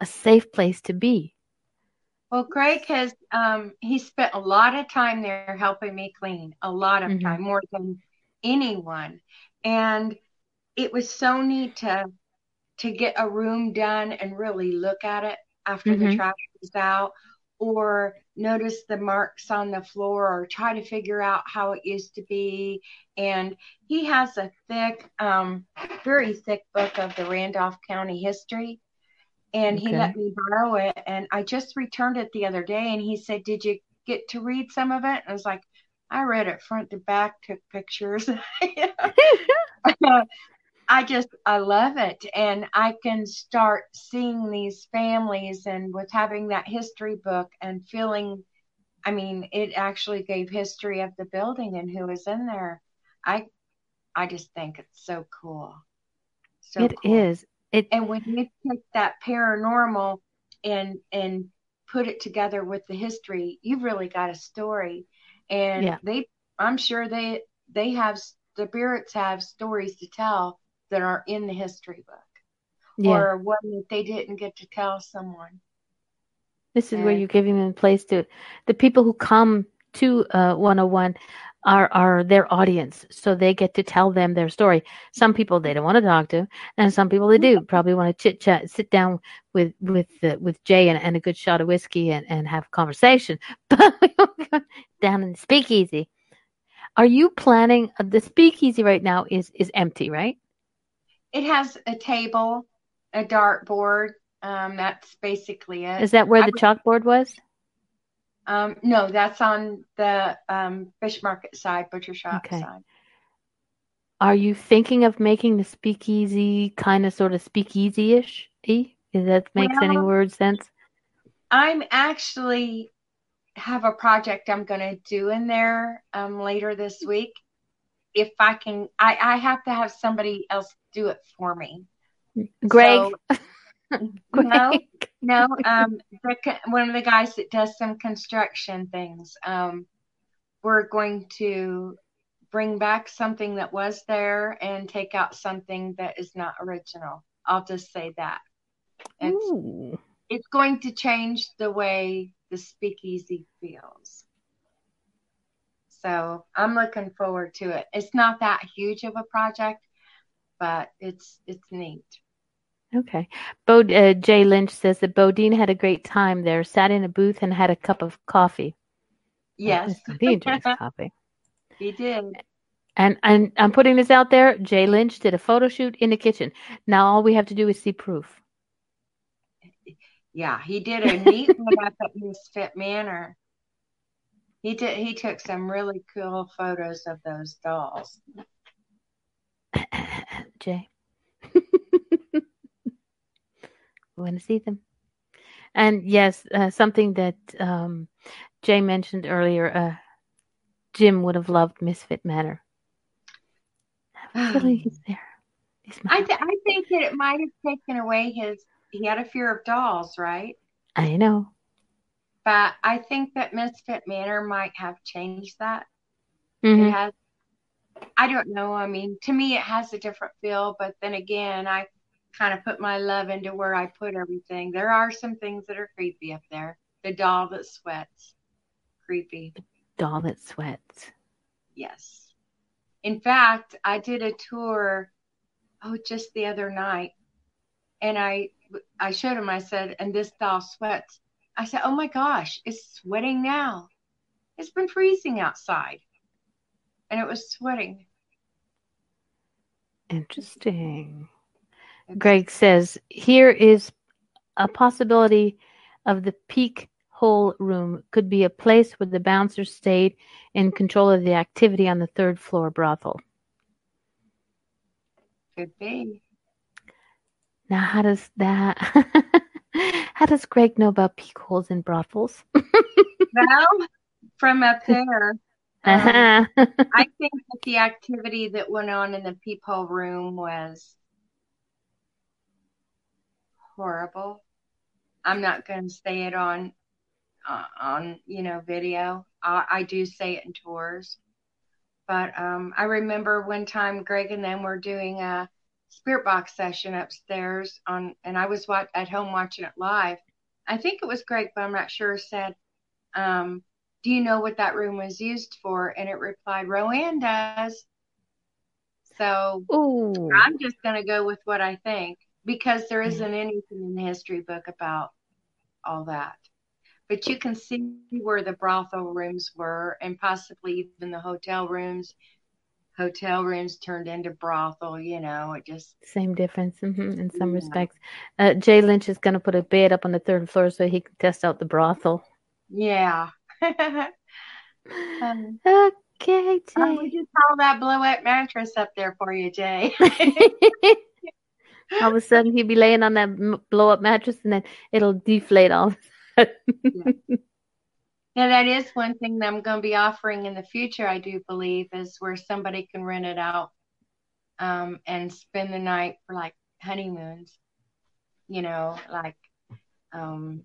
a safe place to be. Well, Greg has um he spent a lot of time there helping me clean, a lot of Mhm. time, more than anyone. And it was so neat to to get a room done and really look at it after the Mhm. trash was out or notice the marks on the floor or try to figure out how it used to be. And he has a thick, um, very thick book of the Randolph County history. And he let me borrow it. And i just returned it the other day. And he said did you get to read some of it? And i was like i read it front to back took pictures i just i love it and i can start seeing these families and with having that history book and feeling i mean it actually gave history of the building and who was in there i i just think it's so cool so It cool. is. It And when you take that paranormal and and put it together with the history, you've really got a story. And Yeah. they, I'm sure they they have the spirits have stories to tell that are in the history book, yeah. or one that they didn't get to tell someone. This is where you're giving them a place to the people who come to uh, 101 are are their audience, so they get to tell them their story. Some people they don't want to talk to, and some people they do probably want to chit chat, sit down with with uh, with Jay and, and a good shot of whiskey and, and have a conversation. But we won't go down in the speakeasy. Are you planning? uh, The speakeasy right now is is empty, right? It has a table, a dartboard. Um, that's basically it. Is that where I the would- chalkboard was? Um, no, that's on the um, fish market side, butcher shop Okay. side. Are you thinking of making the speakeasy kind of sort of speakeasy ish? If that makes any word sense? I'm actually have a project I'm going to do in there um, later this week. If I can, I, I have to have somebody else do it for me. Greg, So, no, no, um, the, one of the guys that does some construction things. Um, we're going to bring back something that was there and take out something that is not original. I'll just say that. It's Ooh. it's going to change the way the speakeasy feels. So I'm looking forward to it. It's not that huge of a project, but it's it's neat. Okay. Bo, uh, Jay Lynch says that Bodine had a great time there, sat in a booth and had a cup of coffee. Yes, He drinks coffee. he did. And, and I'm putting this out there. Jay Lynch did a photo shoot in the kitchen. Now all we have to do is see proof. Yeah, he did a neat one up at Misfit Manor. He did. He took some really cool photos of those dolls. Jay. we want to see them. And yes, uh, something that um, Jay mentioned earlier, uh, Jim would have loved Misfit Manor. A he's there. He's I th- I think that it might have taken away his. He had a fear of dolls, right? I know. But I think that Misfit Manor might have changed that. Mhm. It has. I don't know. I mean, to me, it has a different feel. But then again, I kind of put my love into where I put everything. There are some things that are creepy up there. The doll that sweats, creepy. The Doll that sweats. Yes. In fact, I did a tour, oh, just the other night, and I I showed him. I said, "And this doll sweats." I said, "Oh my gosh, it's sweating now." It's been freezing outside, and it was sweating. Interesting. Greg says here is a possibility of the peak hole room could be a place where the bouncer stayed in control of the activity on the third floor brothel. Could be. Now, how does that? how does Greg know about peak holes in brothels? well, from up there, Uh-huh. um, I think that the activity that went on in the peephole room was horrible. I'm not going to say it on uh, on you know video. I, I do say it in tours, but um, I remember one time Greg and them were doing a spirit box session upstairs on, and I was wa- at home watching it live. I think it was Greg, but I'm not sure. Said, um, "Do you know what that room was used for?" And it replied, "Roanne does." So Ooh. I'm just going to go with what I think because there isn't anything in the history book about all that. But you can see where the brothel rooms were and possibly even the hotel rooms. Hotel rooms turned into brothel, you know, it just, Same difference hmm in some Yeah. respects. Uh, Jay Lynch is going to put a bed up on the third floor so he can test out the brothel. yeah. Um, Okay, I would Jay. just haul that blow-up mattress up there for you, Jay. all of a sudden, he'd be laying on that m- blow up mattress and then it'll deflate all. of a sudden. Now, that is one thing that I'm going to be offering in the future, I do believe, is where somebody can rent it out um, and spend the night for like honeymoons, you know, like um,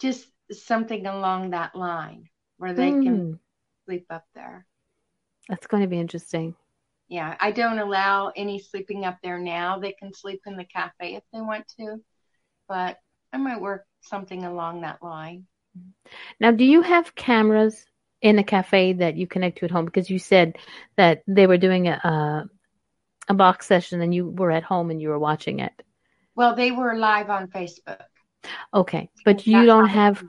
just something along that line where they can Mm, sleep up there. that's going to be interesting. Yeah, I don't allow any sleeping up there now. They can sleep in the cafe if they want to, but I might work something along that line. Now, do you have cameras in the cafe that you connect to at home? Because you said that they were doing a a, a box session and you were at home and you were watching it. Well, they were live on Facebook. Okay, but you don't have.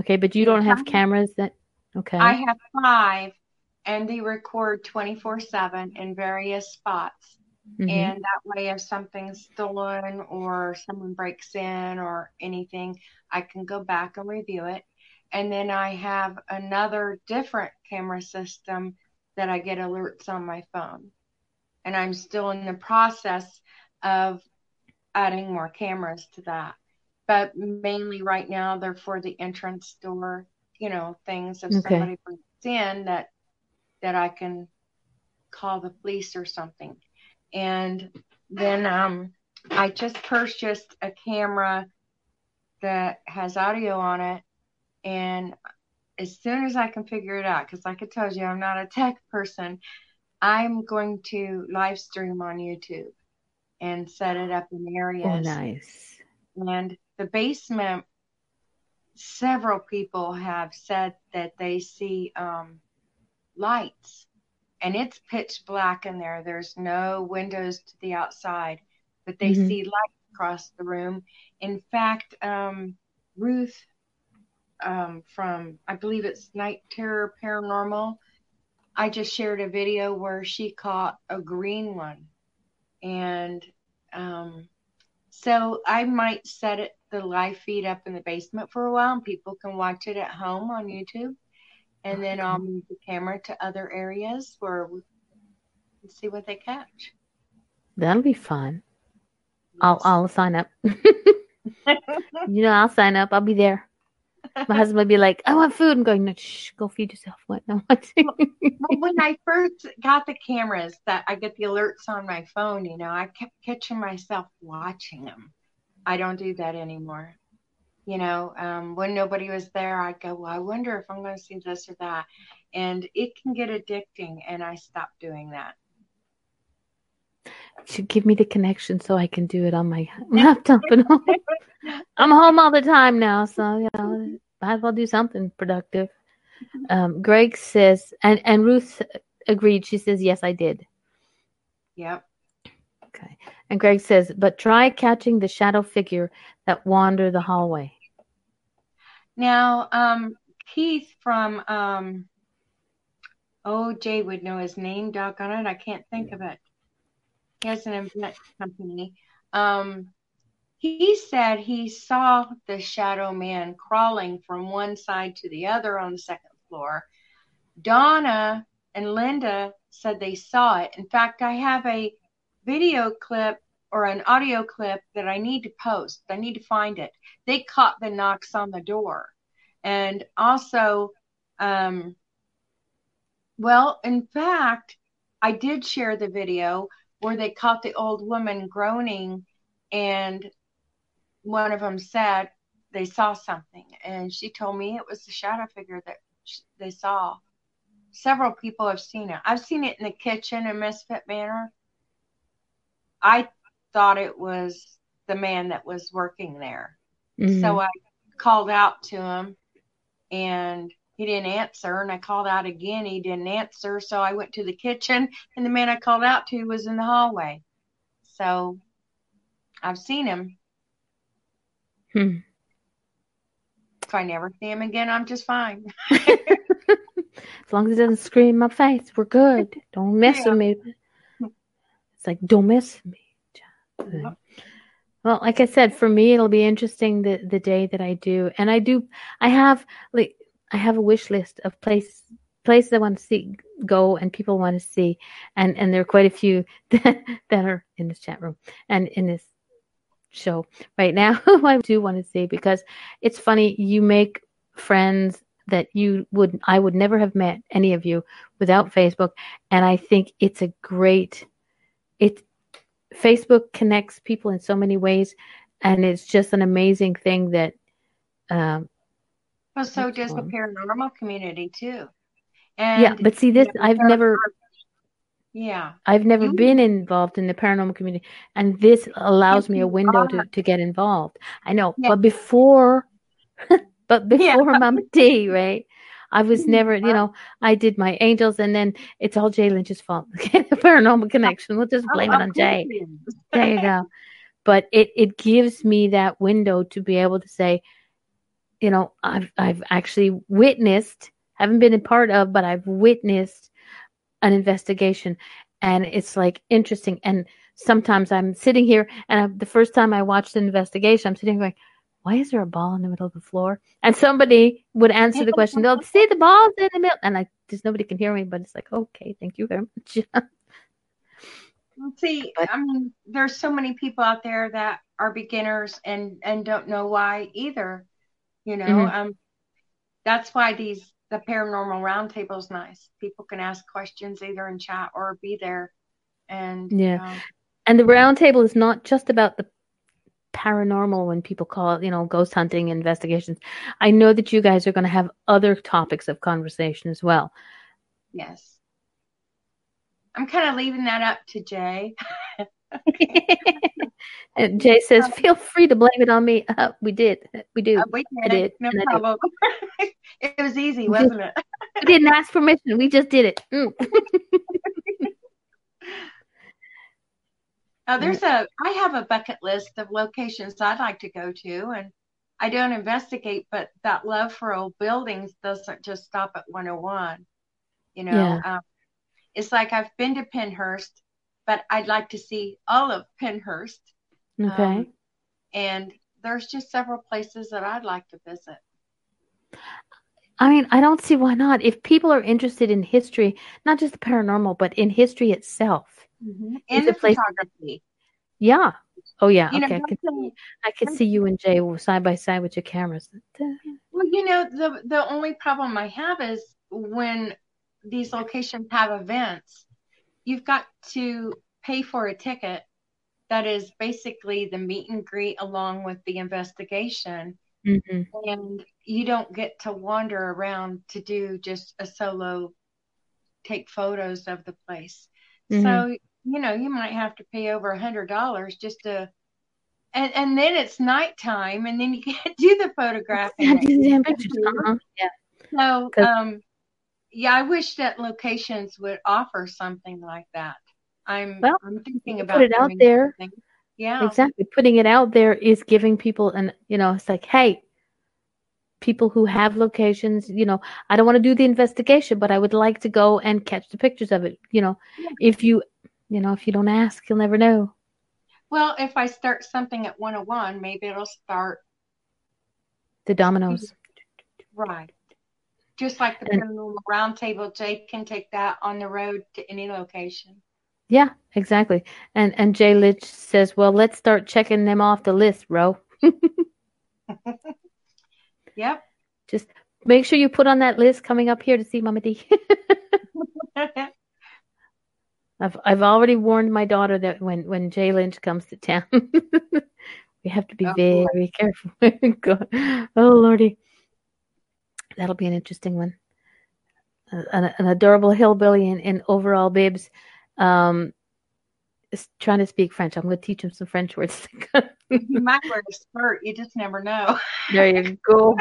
Okay, but you don't have cameras that. Okay. I have five, and they record 24 7 in various spots. Mhm. And that way, if something's stolen or someone breaks in or anything, I can go back and review it. And then I have another different camera system that I get alerts on my phone. And I'm still in the process of adding more cameras to that. But mainly right now, they're for the entrance door, you know, things if Okay. somebody breaks in that that I can call the police or something. And then um, I just purchased a camera that has audio on it. And as soon as I can figure it out, because like I told you, I'm not a tech person, I'm going to live stream on YouTube and set it up in areas. oh, nice. And the basement, several people have said that they see um, lights and it's pitch black in there. There's no windows to the outside, but they Mhm. see light across the room. In fact, um, Ruth um, from, I believe it's Night Terror Paranormal, I just shared a video where she caught a green one. And um, so I might set it the live feed up in the basement for a while and people can watch it at home on YouTube. And then um, I'll move the camera to other areas where we can see what they catch. That'll be fun. I'll I'll sign up. you know, I'll sign up. I'll be there. My husband would be like, "I want food." I'm going, "No, shh, go feed yourself." What? No. well, when I first got the cameras that I get the alerts on my phone, you know, I kept catching myself watching them. I don't do that anymore. You know, um, when nobody was there, I'd go, well, I wonder if I'm going to see this or that. And it can get addicting, and I stopped doing that. should give me the connection so I can do it on my laptop and home. I'm home all the time now, so you know, might as well do something productive. Um, Greg says, and and Ruth agreed. She says, "Yes, I did." Yep. Okay. And Greg says, "But try catching the shadow figure that wander the hallway." Now, um, Keith from um oh would know his name, doggone it, I can't think of it. He has an event company. Um he said he saw the shadow man crawling from one side to the other on the second floor. Donna and Linda said they saw it. In fact, I have a video clip or an audio clip that I need to post. I need to find it. They caught the knocks on the door. And also, um, well, in fact, I did share the video where they caught the old woman groaning, and one of them said they saw something. And she told me it was the shadow figure that they saw. Several people have seen it. I've seen it in the kitchen in Misfit Manor. I thought it was the man that was working there. Mm-hmm. So I called out to him and he didn't answer. And I called out again. He didn't answer. So I went to the kitchen and the man I called out to was in the hallway. So I've seen him. Hmm. If I never see him again, I'm just fine. as long as it doesn't scream in my face, we're good. Don't mess yeah. with me. Like, don't miss me. Well, like I said, for me, it'll be interesting the the day that I do, and I do. I have like I have a wish list of places places I want to see go and people want to see, and and there are quite a few that, that are in this chat room and in this show right now. I do want to see because it's funny. You make friends that you would I would never have met any of you without Facebook, and I think it's a great. It Facebook connects people in so many ways, and it's just an amazing thing that. Um, well, so does the paranormal community too. And yeah, but see, this I've never. Yeah, I've never you, been involved in the paranormal community, and this allows me a window to, to get involved. I know, yeah. but before, but before yeah. Mama D, right? I was mm-hmm. never, you know, I did my angels and then it's all Jay Lynch's fault. The paranormal connection. We'll just blame it on Jay. There you go. But it, it gives me that window to be able to say, you know, I've I've actually witnessed, haven't been a part of, but I've witnessed an investigation. And it's like interesting. And sometimes I'm sitting here and I, the first time I watched an investigation, I'm sitting going, why is there a ball in the middle of the floor? And somebody would answer the question, they'll see the ball's in the middle. And I just nobody can hear me, but it's like, okay, thank you very much. see, but, I mean, there's so many people out there that are beginners and and don't know why either. You know, mm-hmm. um, that's why these the paranormal roundtable is nice. People can ask questions either in chat or be there. And yeah, um, and the roundtable is not just about the paranormal when people call it, you know, ghost hunting investigations. I know that you guys are going to have other topics of conversation as well. Yes. I'm kind of leaving that up to Jay. and Jay says, "Feel free to blame it on me." Uh, we did, we do. Uh, we did. I did. No problem. It was easy, wasn't it? we didn't ask permission. We just did it. Mm. Now, there's a, I have a bucket list of locations I'd like to go to, and I don't investigate, but that love for old buildings doesn't just stop at 101. You know, yeah. um, it's like I've been to Pennhurst, but I'd like to see all of Pennhurst. Okay. Um, and there's just several places that I'd like to visit. I mean, I don't see why not. If people are interested in history, not just the paranormal, but in history itself, Mm-hmm. And the photography. Yeah. Oh yeah. You okay. Know, I can see, I can see you and Jay side by side with your cameras. Well, you know, the the only problem I have is when these locations have events, you've got to pay for a ticket that is basically the meet and greet along with the investigation. Mm-hmm. And you don't get to wander around to do just a solo take photos of the place. Mm-hmm. So you know, you might have to pay over a hundred dollars just to and and then it's nighttime and then you can't do the photographing. Uh-huh. Yeah. So um yeah, I wish that locations would offer something like that. I'm well, I'm thinking about put it out there. Something. Yeah. Exactly. Putting it out there is giving people and you know, it's like, hey, people who have locations, you know, I don't want to do the investigation, but I would like to go and catch the pictures of it. You know, Yeah. if you, you know, if you don't ask, you'll never know. Well, if I start something at 101, maybe it'll start The dominoes. right. Just like the paranormal roundtable, Jay can take that on the road to any location. Yeah, exactly. And and Jay Lynch says, well, let's start checking them off the list, bro. Yep. Just make sure you put on that list coming up here to see Mama D. I've I've already warned my daughter that when when Jay Lynch comes to town, we have to be Oh, very careful. Oh lordy, that'll be an interesting one. An, an adorable hillbilly in, in overall bibs, um, is trying to speak French. I'm going to teach him some French words. you might wear a skirt. You just never know. there you go.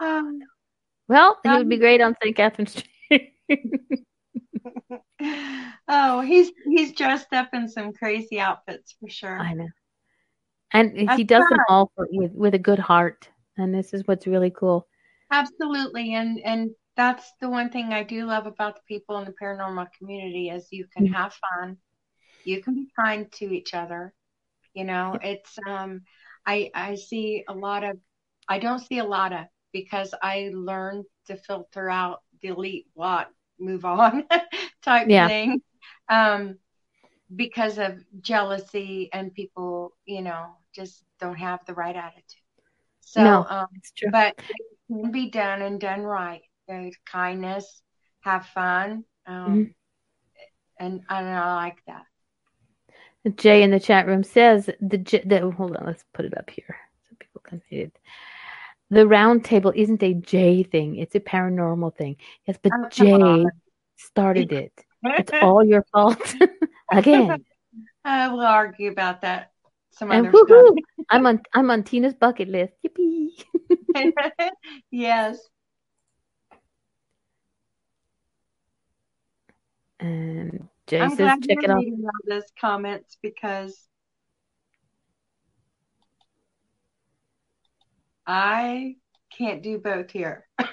Um, Well, he would be great on St. Catherine Street. oh, he's he's dressed up in some crazy outfits for sure. I know. And he does them all for, with with a good heart, and this is what's really cool. Absolutely, and and that's the one thing I do love about the people in the paranormal community is you can Mhm. have fun, you can be kind to each other. You know, it's um, I I see a lot of, I don't see a lot of because I learned to filter out, delete, block, move on type Yeah. thing, um, because of jealousy and people, you know, just don't have the right attitude. So, No. um, It's true. but it can be done and done right. There's kindness, have fun, um, Mm-hmm. and, and I like that. Jay in the chat room says the, J- the hold on, let's put it up here so people can see it. The round table isn't a Jay thing; it's a paranormal thing. Yes, but Oh, started it. It's all your fault again. I will argue about that some And other! I'm on I'm on Tina's bucket list. Yippee! yes. And Jay I'm says, glad check it you're out. reading all those comments because I can't do both here.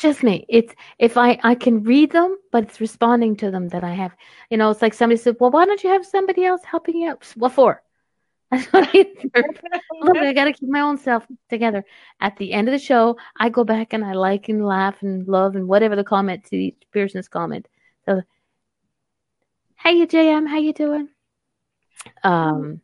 Just me. It's if I I can read them, but it's responding to them that I have. You know, it's like somebody said, "Well, why don't you have somebody else helping you out?" What for? Look, I got to keep my own self together. At the end of the show, I go back and I like and laugh and love and whatever the comment to each person's comment. So, hey, you JM, how you doing? Um,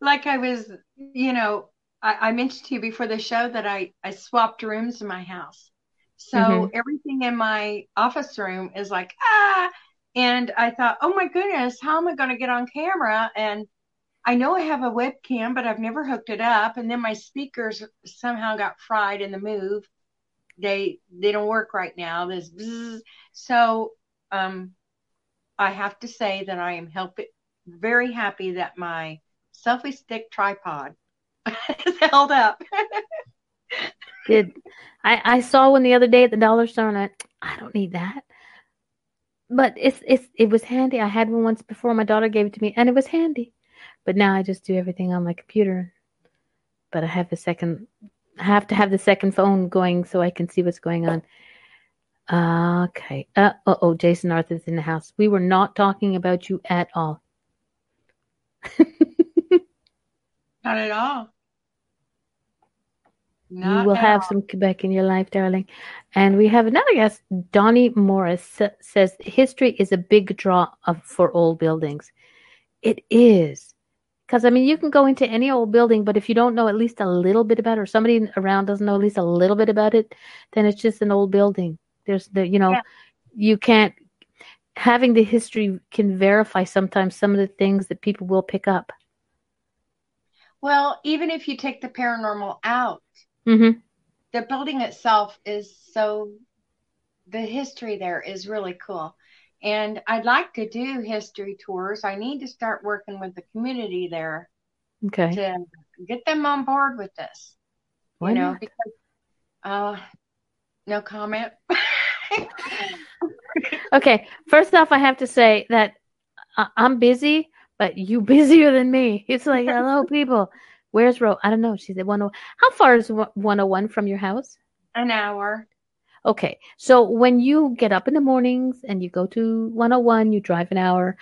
like I was, you know, I, I mentioned to you before the show that I, I swapped rooms in my house. So Mhm. everything in my office room is like, ah. And I thought, oh my goodness, how am I going to get on camera? And I know I have a webcam, but I've never hooked it up. And then my speakers somehow got fried in the move. They they don't work right now. This bzzz. so um, I have to say that I am help very happy that my selfie stick tripod held up. did I I saw one the other day at the dollar store and I I don't need that. But it's it's it was handy. I had one once before. My daughter gave it to me, and it was handy. But now I just do everything on my computer. But I have the second. I have to have the second phone going so I can see what's going on. Okay. Uh oh. Jason Arthur's in the house. We were not talking about you at all. Not at all. you will have all. some Quebec in your life, darling. And we have another guest, Donnie Morris, says history is a big draw of, for old buildings. It is. Because, I mean, you can go into any old building, but if you don't know at least a little bit about it, or somebody around doesn't know at least a little bit about it, then it's just an old building. There's the, you know, Yeah. you can't, having the history can verify sometimes some of the things that people will pick up. Well, even if you take the paranormal out, Mm-hmm. the building itself is so, the history there is really cool. And I'd like to do history tours. I need to start working with the community there Okay. to get them on board with this. Why you know, not? because, uh, no comment. Okay, first off, I have to say that I'm busy, but you busier than me. It's like, hello, people, Where's Ro? I don't know. She's at 101. How far is 101 from your house? An hour. Okay. So when you get up in the mornings and you go to 101, you drive an hour.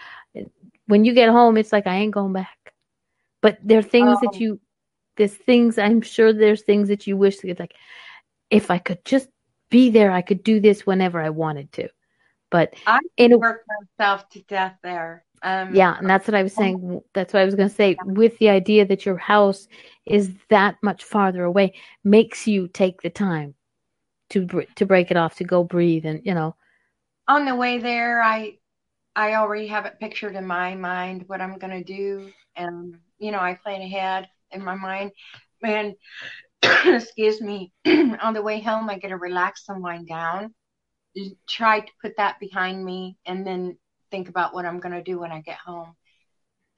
When you get home, it's like, I ain't going back. But there are things that Oh. you, there's things, I'm sure there's things that you wish that, like, if I could just be there, I could do this whenever I wanted to. But I in a, worked myself to death there. Um, yeah, and that's what I was saying. That's what I was going to say. With the idea that your house is that much farther away, makes you take the time to br- to break it off, to go breathe, and you know, on the way there, I I already have it pictured in my mind what I'm gonna do, and you know I plan ahead in my mind. And excuse me, on the way home, I get to relax and wind down. Try to put that behind me, and then think about what I'm gonna do when I get home.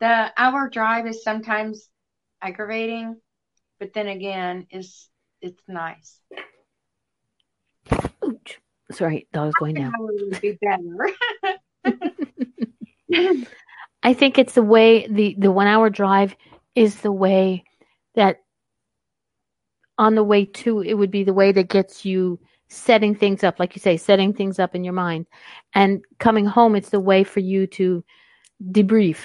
The hour drive is sometimes aggravating, but then again, is it's nice. ooch, sorry, that was going down. would be better. I think it's the way the the one hour drive is the way that on the way to it would be the way that gets you setting things up, like you say, setting things up in your mind, and coming home. It's the way for you to debrief.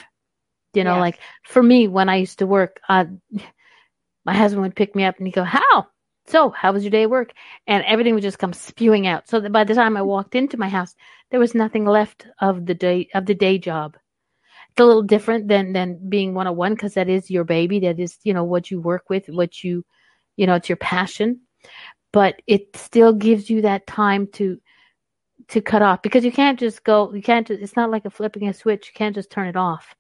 You know, like for me when I used to work, uh, my husband would pick me up and he'd go, "How? So, how was your day at work?" And everything would just come spewing out. So that by the time I walked into my house, there was nothing left of the day of the day job. It's a little different than than being one on one because that is your baby. That is you know what you work with, what you you know it's your passion. But it still gives you that time to to cut off because you can't just go. You can't. Just, it's not like a flipping a switch. You can't just turn it off.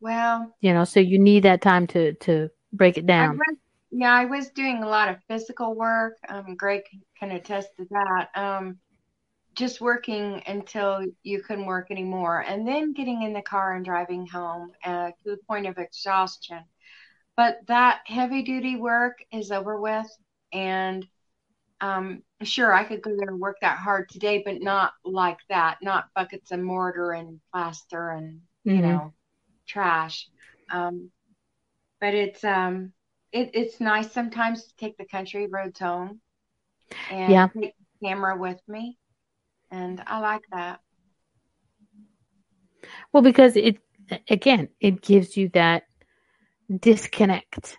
Well, You know, so you need that time to to break it I down. was, yeah, I was doing a lot of physical work. Um, Greg can attest to that. Um, just working until you couldn't work anymore, and then getting in the car and driving home uh, to the point of exhaustion. But that heavy duty work is over with, and um, sure, I could go there and work that hard today, but not like that. Not buckets of mortar and plaster and you Mhm. know trash. Um, but it's um it, it's nice sometimes to take the country roads home and Yeah. take the camera with me and I like that. Well, because it again, it gives you that disconnect.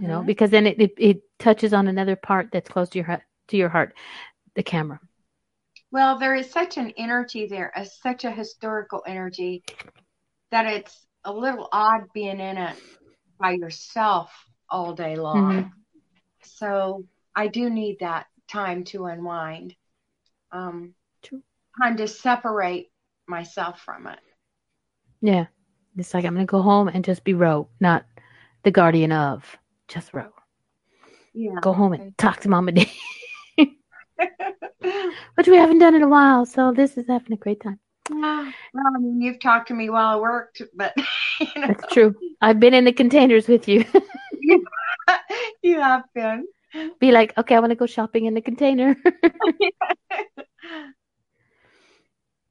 You know, Mhm. because then it, it it touches on another part that's close to your heart, to your heart, the camera. Well, there is such an energy there, a, such a historical energy that it's a little odd being in it by yourself all day long. Mhm. So I do need that time to unwind. Um, True. time to separate myself from it. Yeah, it's like I'm gonna go home and just be Ro, not the guardian of, just Ro. Yeah. Go home and talk to Mama Day, which we haven't done in a while. So this is having a great time. Well, I mean, you've talked to me while I worked, but you know, That's true. I've been in the containers with you. you have been. be like, okay, I want to go shopping in the container.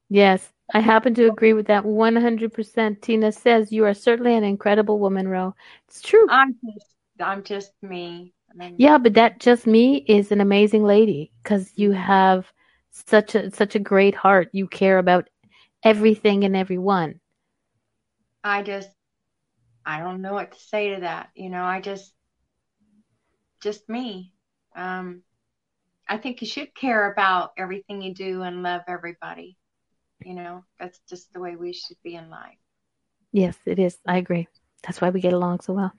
yes, I happen to agree with that 100%. Tina says you are certainly an incredible woman, Ro. It's true. I'm I'm just me. I mean, Yeah, but that just me is an amazing lady because you have such a such a great heart. You care about everything and everyone. I just, I don't know what to say to that. You know, I just, just me. Um, I think you should care about everything you do and love everybody. You know, that's just the way we should be in life. Yes, it is. I agree. That's why we get along so well.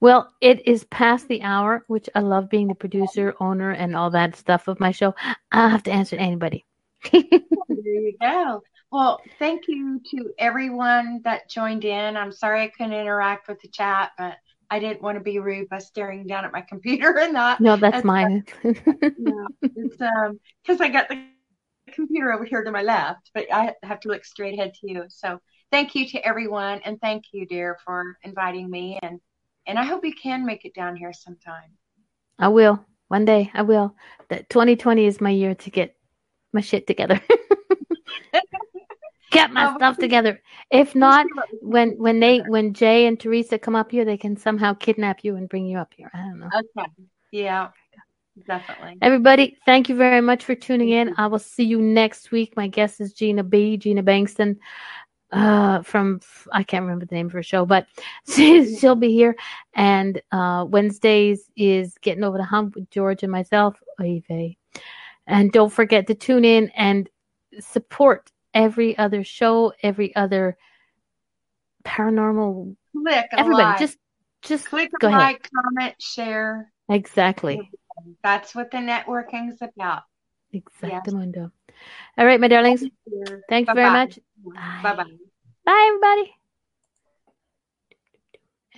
Well, it is past the hour, which I love being the producer, owner, and all that stuff of my show. I have to answer to anybody. There you go. Well, thank you to everyone that joined in. I'm sorry I couldn't interact with the chat, but I didn't want to be rude by staring down at my computer and not. no, that's That's mine. It's um because I got the computer over here to my left, but I have to look straight ahead to you. So thank you to everyone, and thank you, dear, for inviting me, and and I hope you can make it down here sometime. I will. One day I will. That 2020 is my year to get my shit together. get my Oh, stuff together. If not, when when they when Jay and Teresa come up here, they can somehow kidnap you and bring you up here. I don't know. Okay. Yeah. Definitely. Everybody, thank you very much for tuning in. I will see you next week. My guest is Gina B, Gina Bankston, uh, from I can't remember the name of her show, but she, she'll be here. And uh, Wednesdays is getting over the hump with George and myself, Eve. And don't forget to tune in and support every other show, every other paranormal. Click Everybody, like. just just click go a ahead. like, comment, share. Exactly. That's what the networking's about. Exactamundo. All right, my darlings. Thank you very much. Bye bye. Bye, everybody.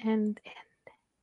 And, and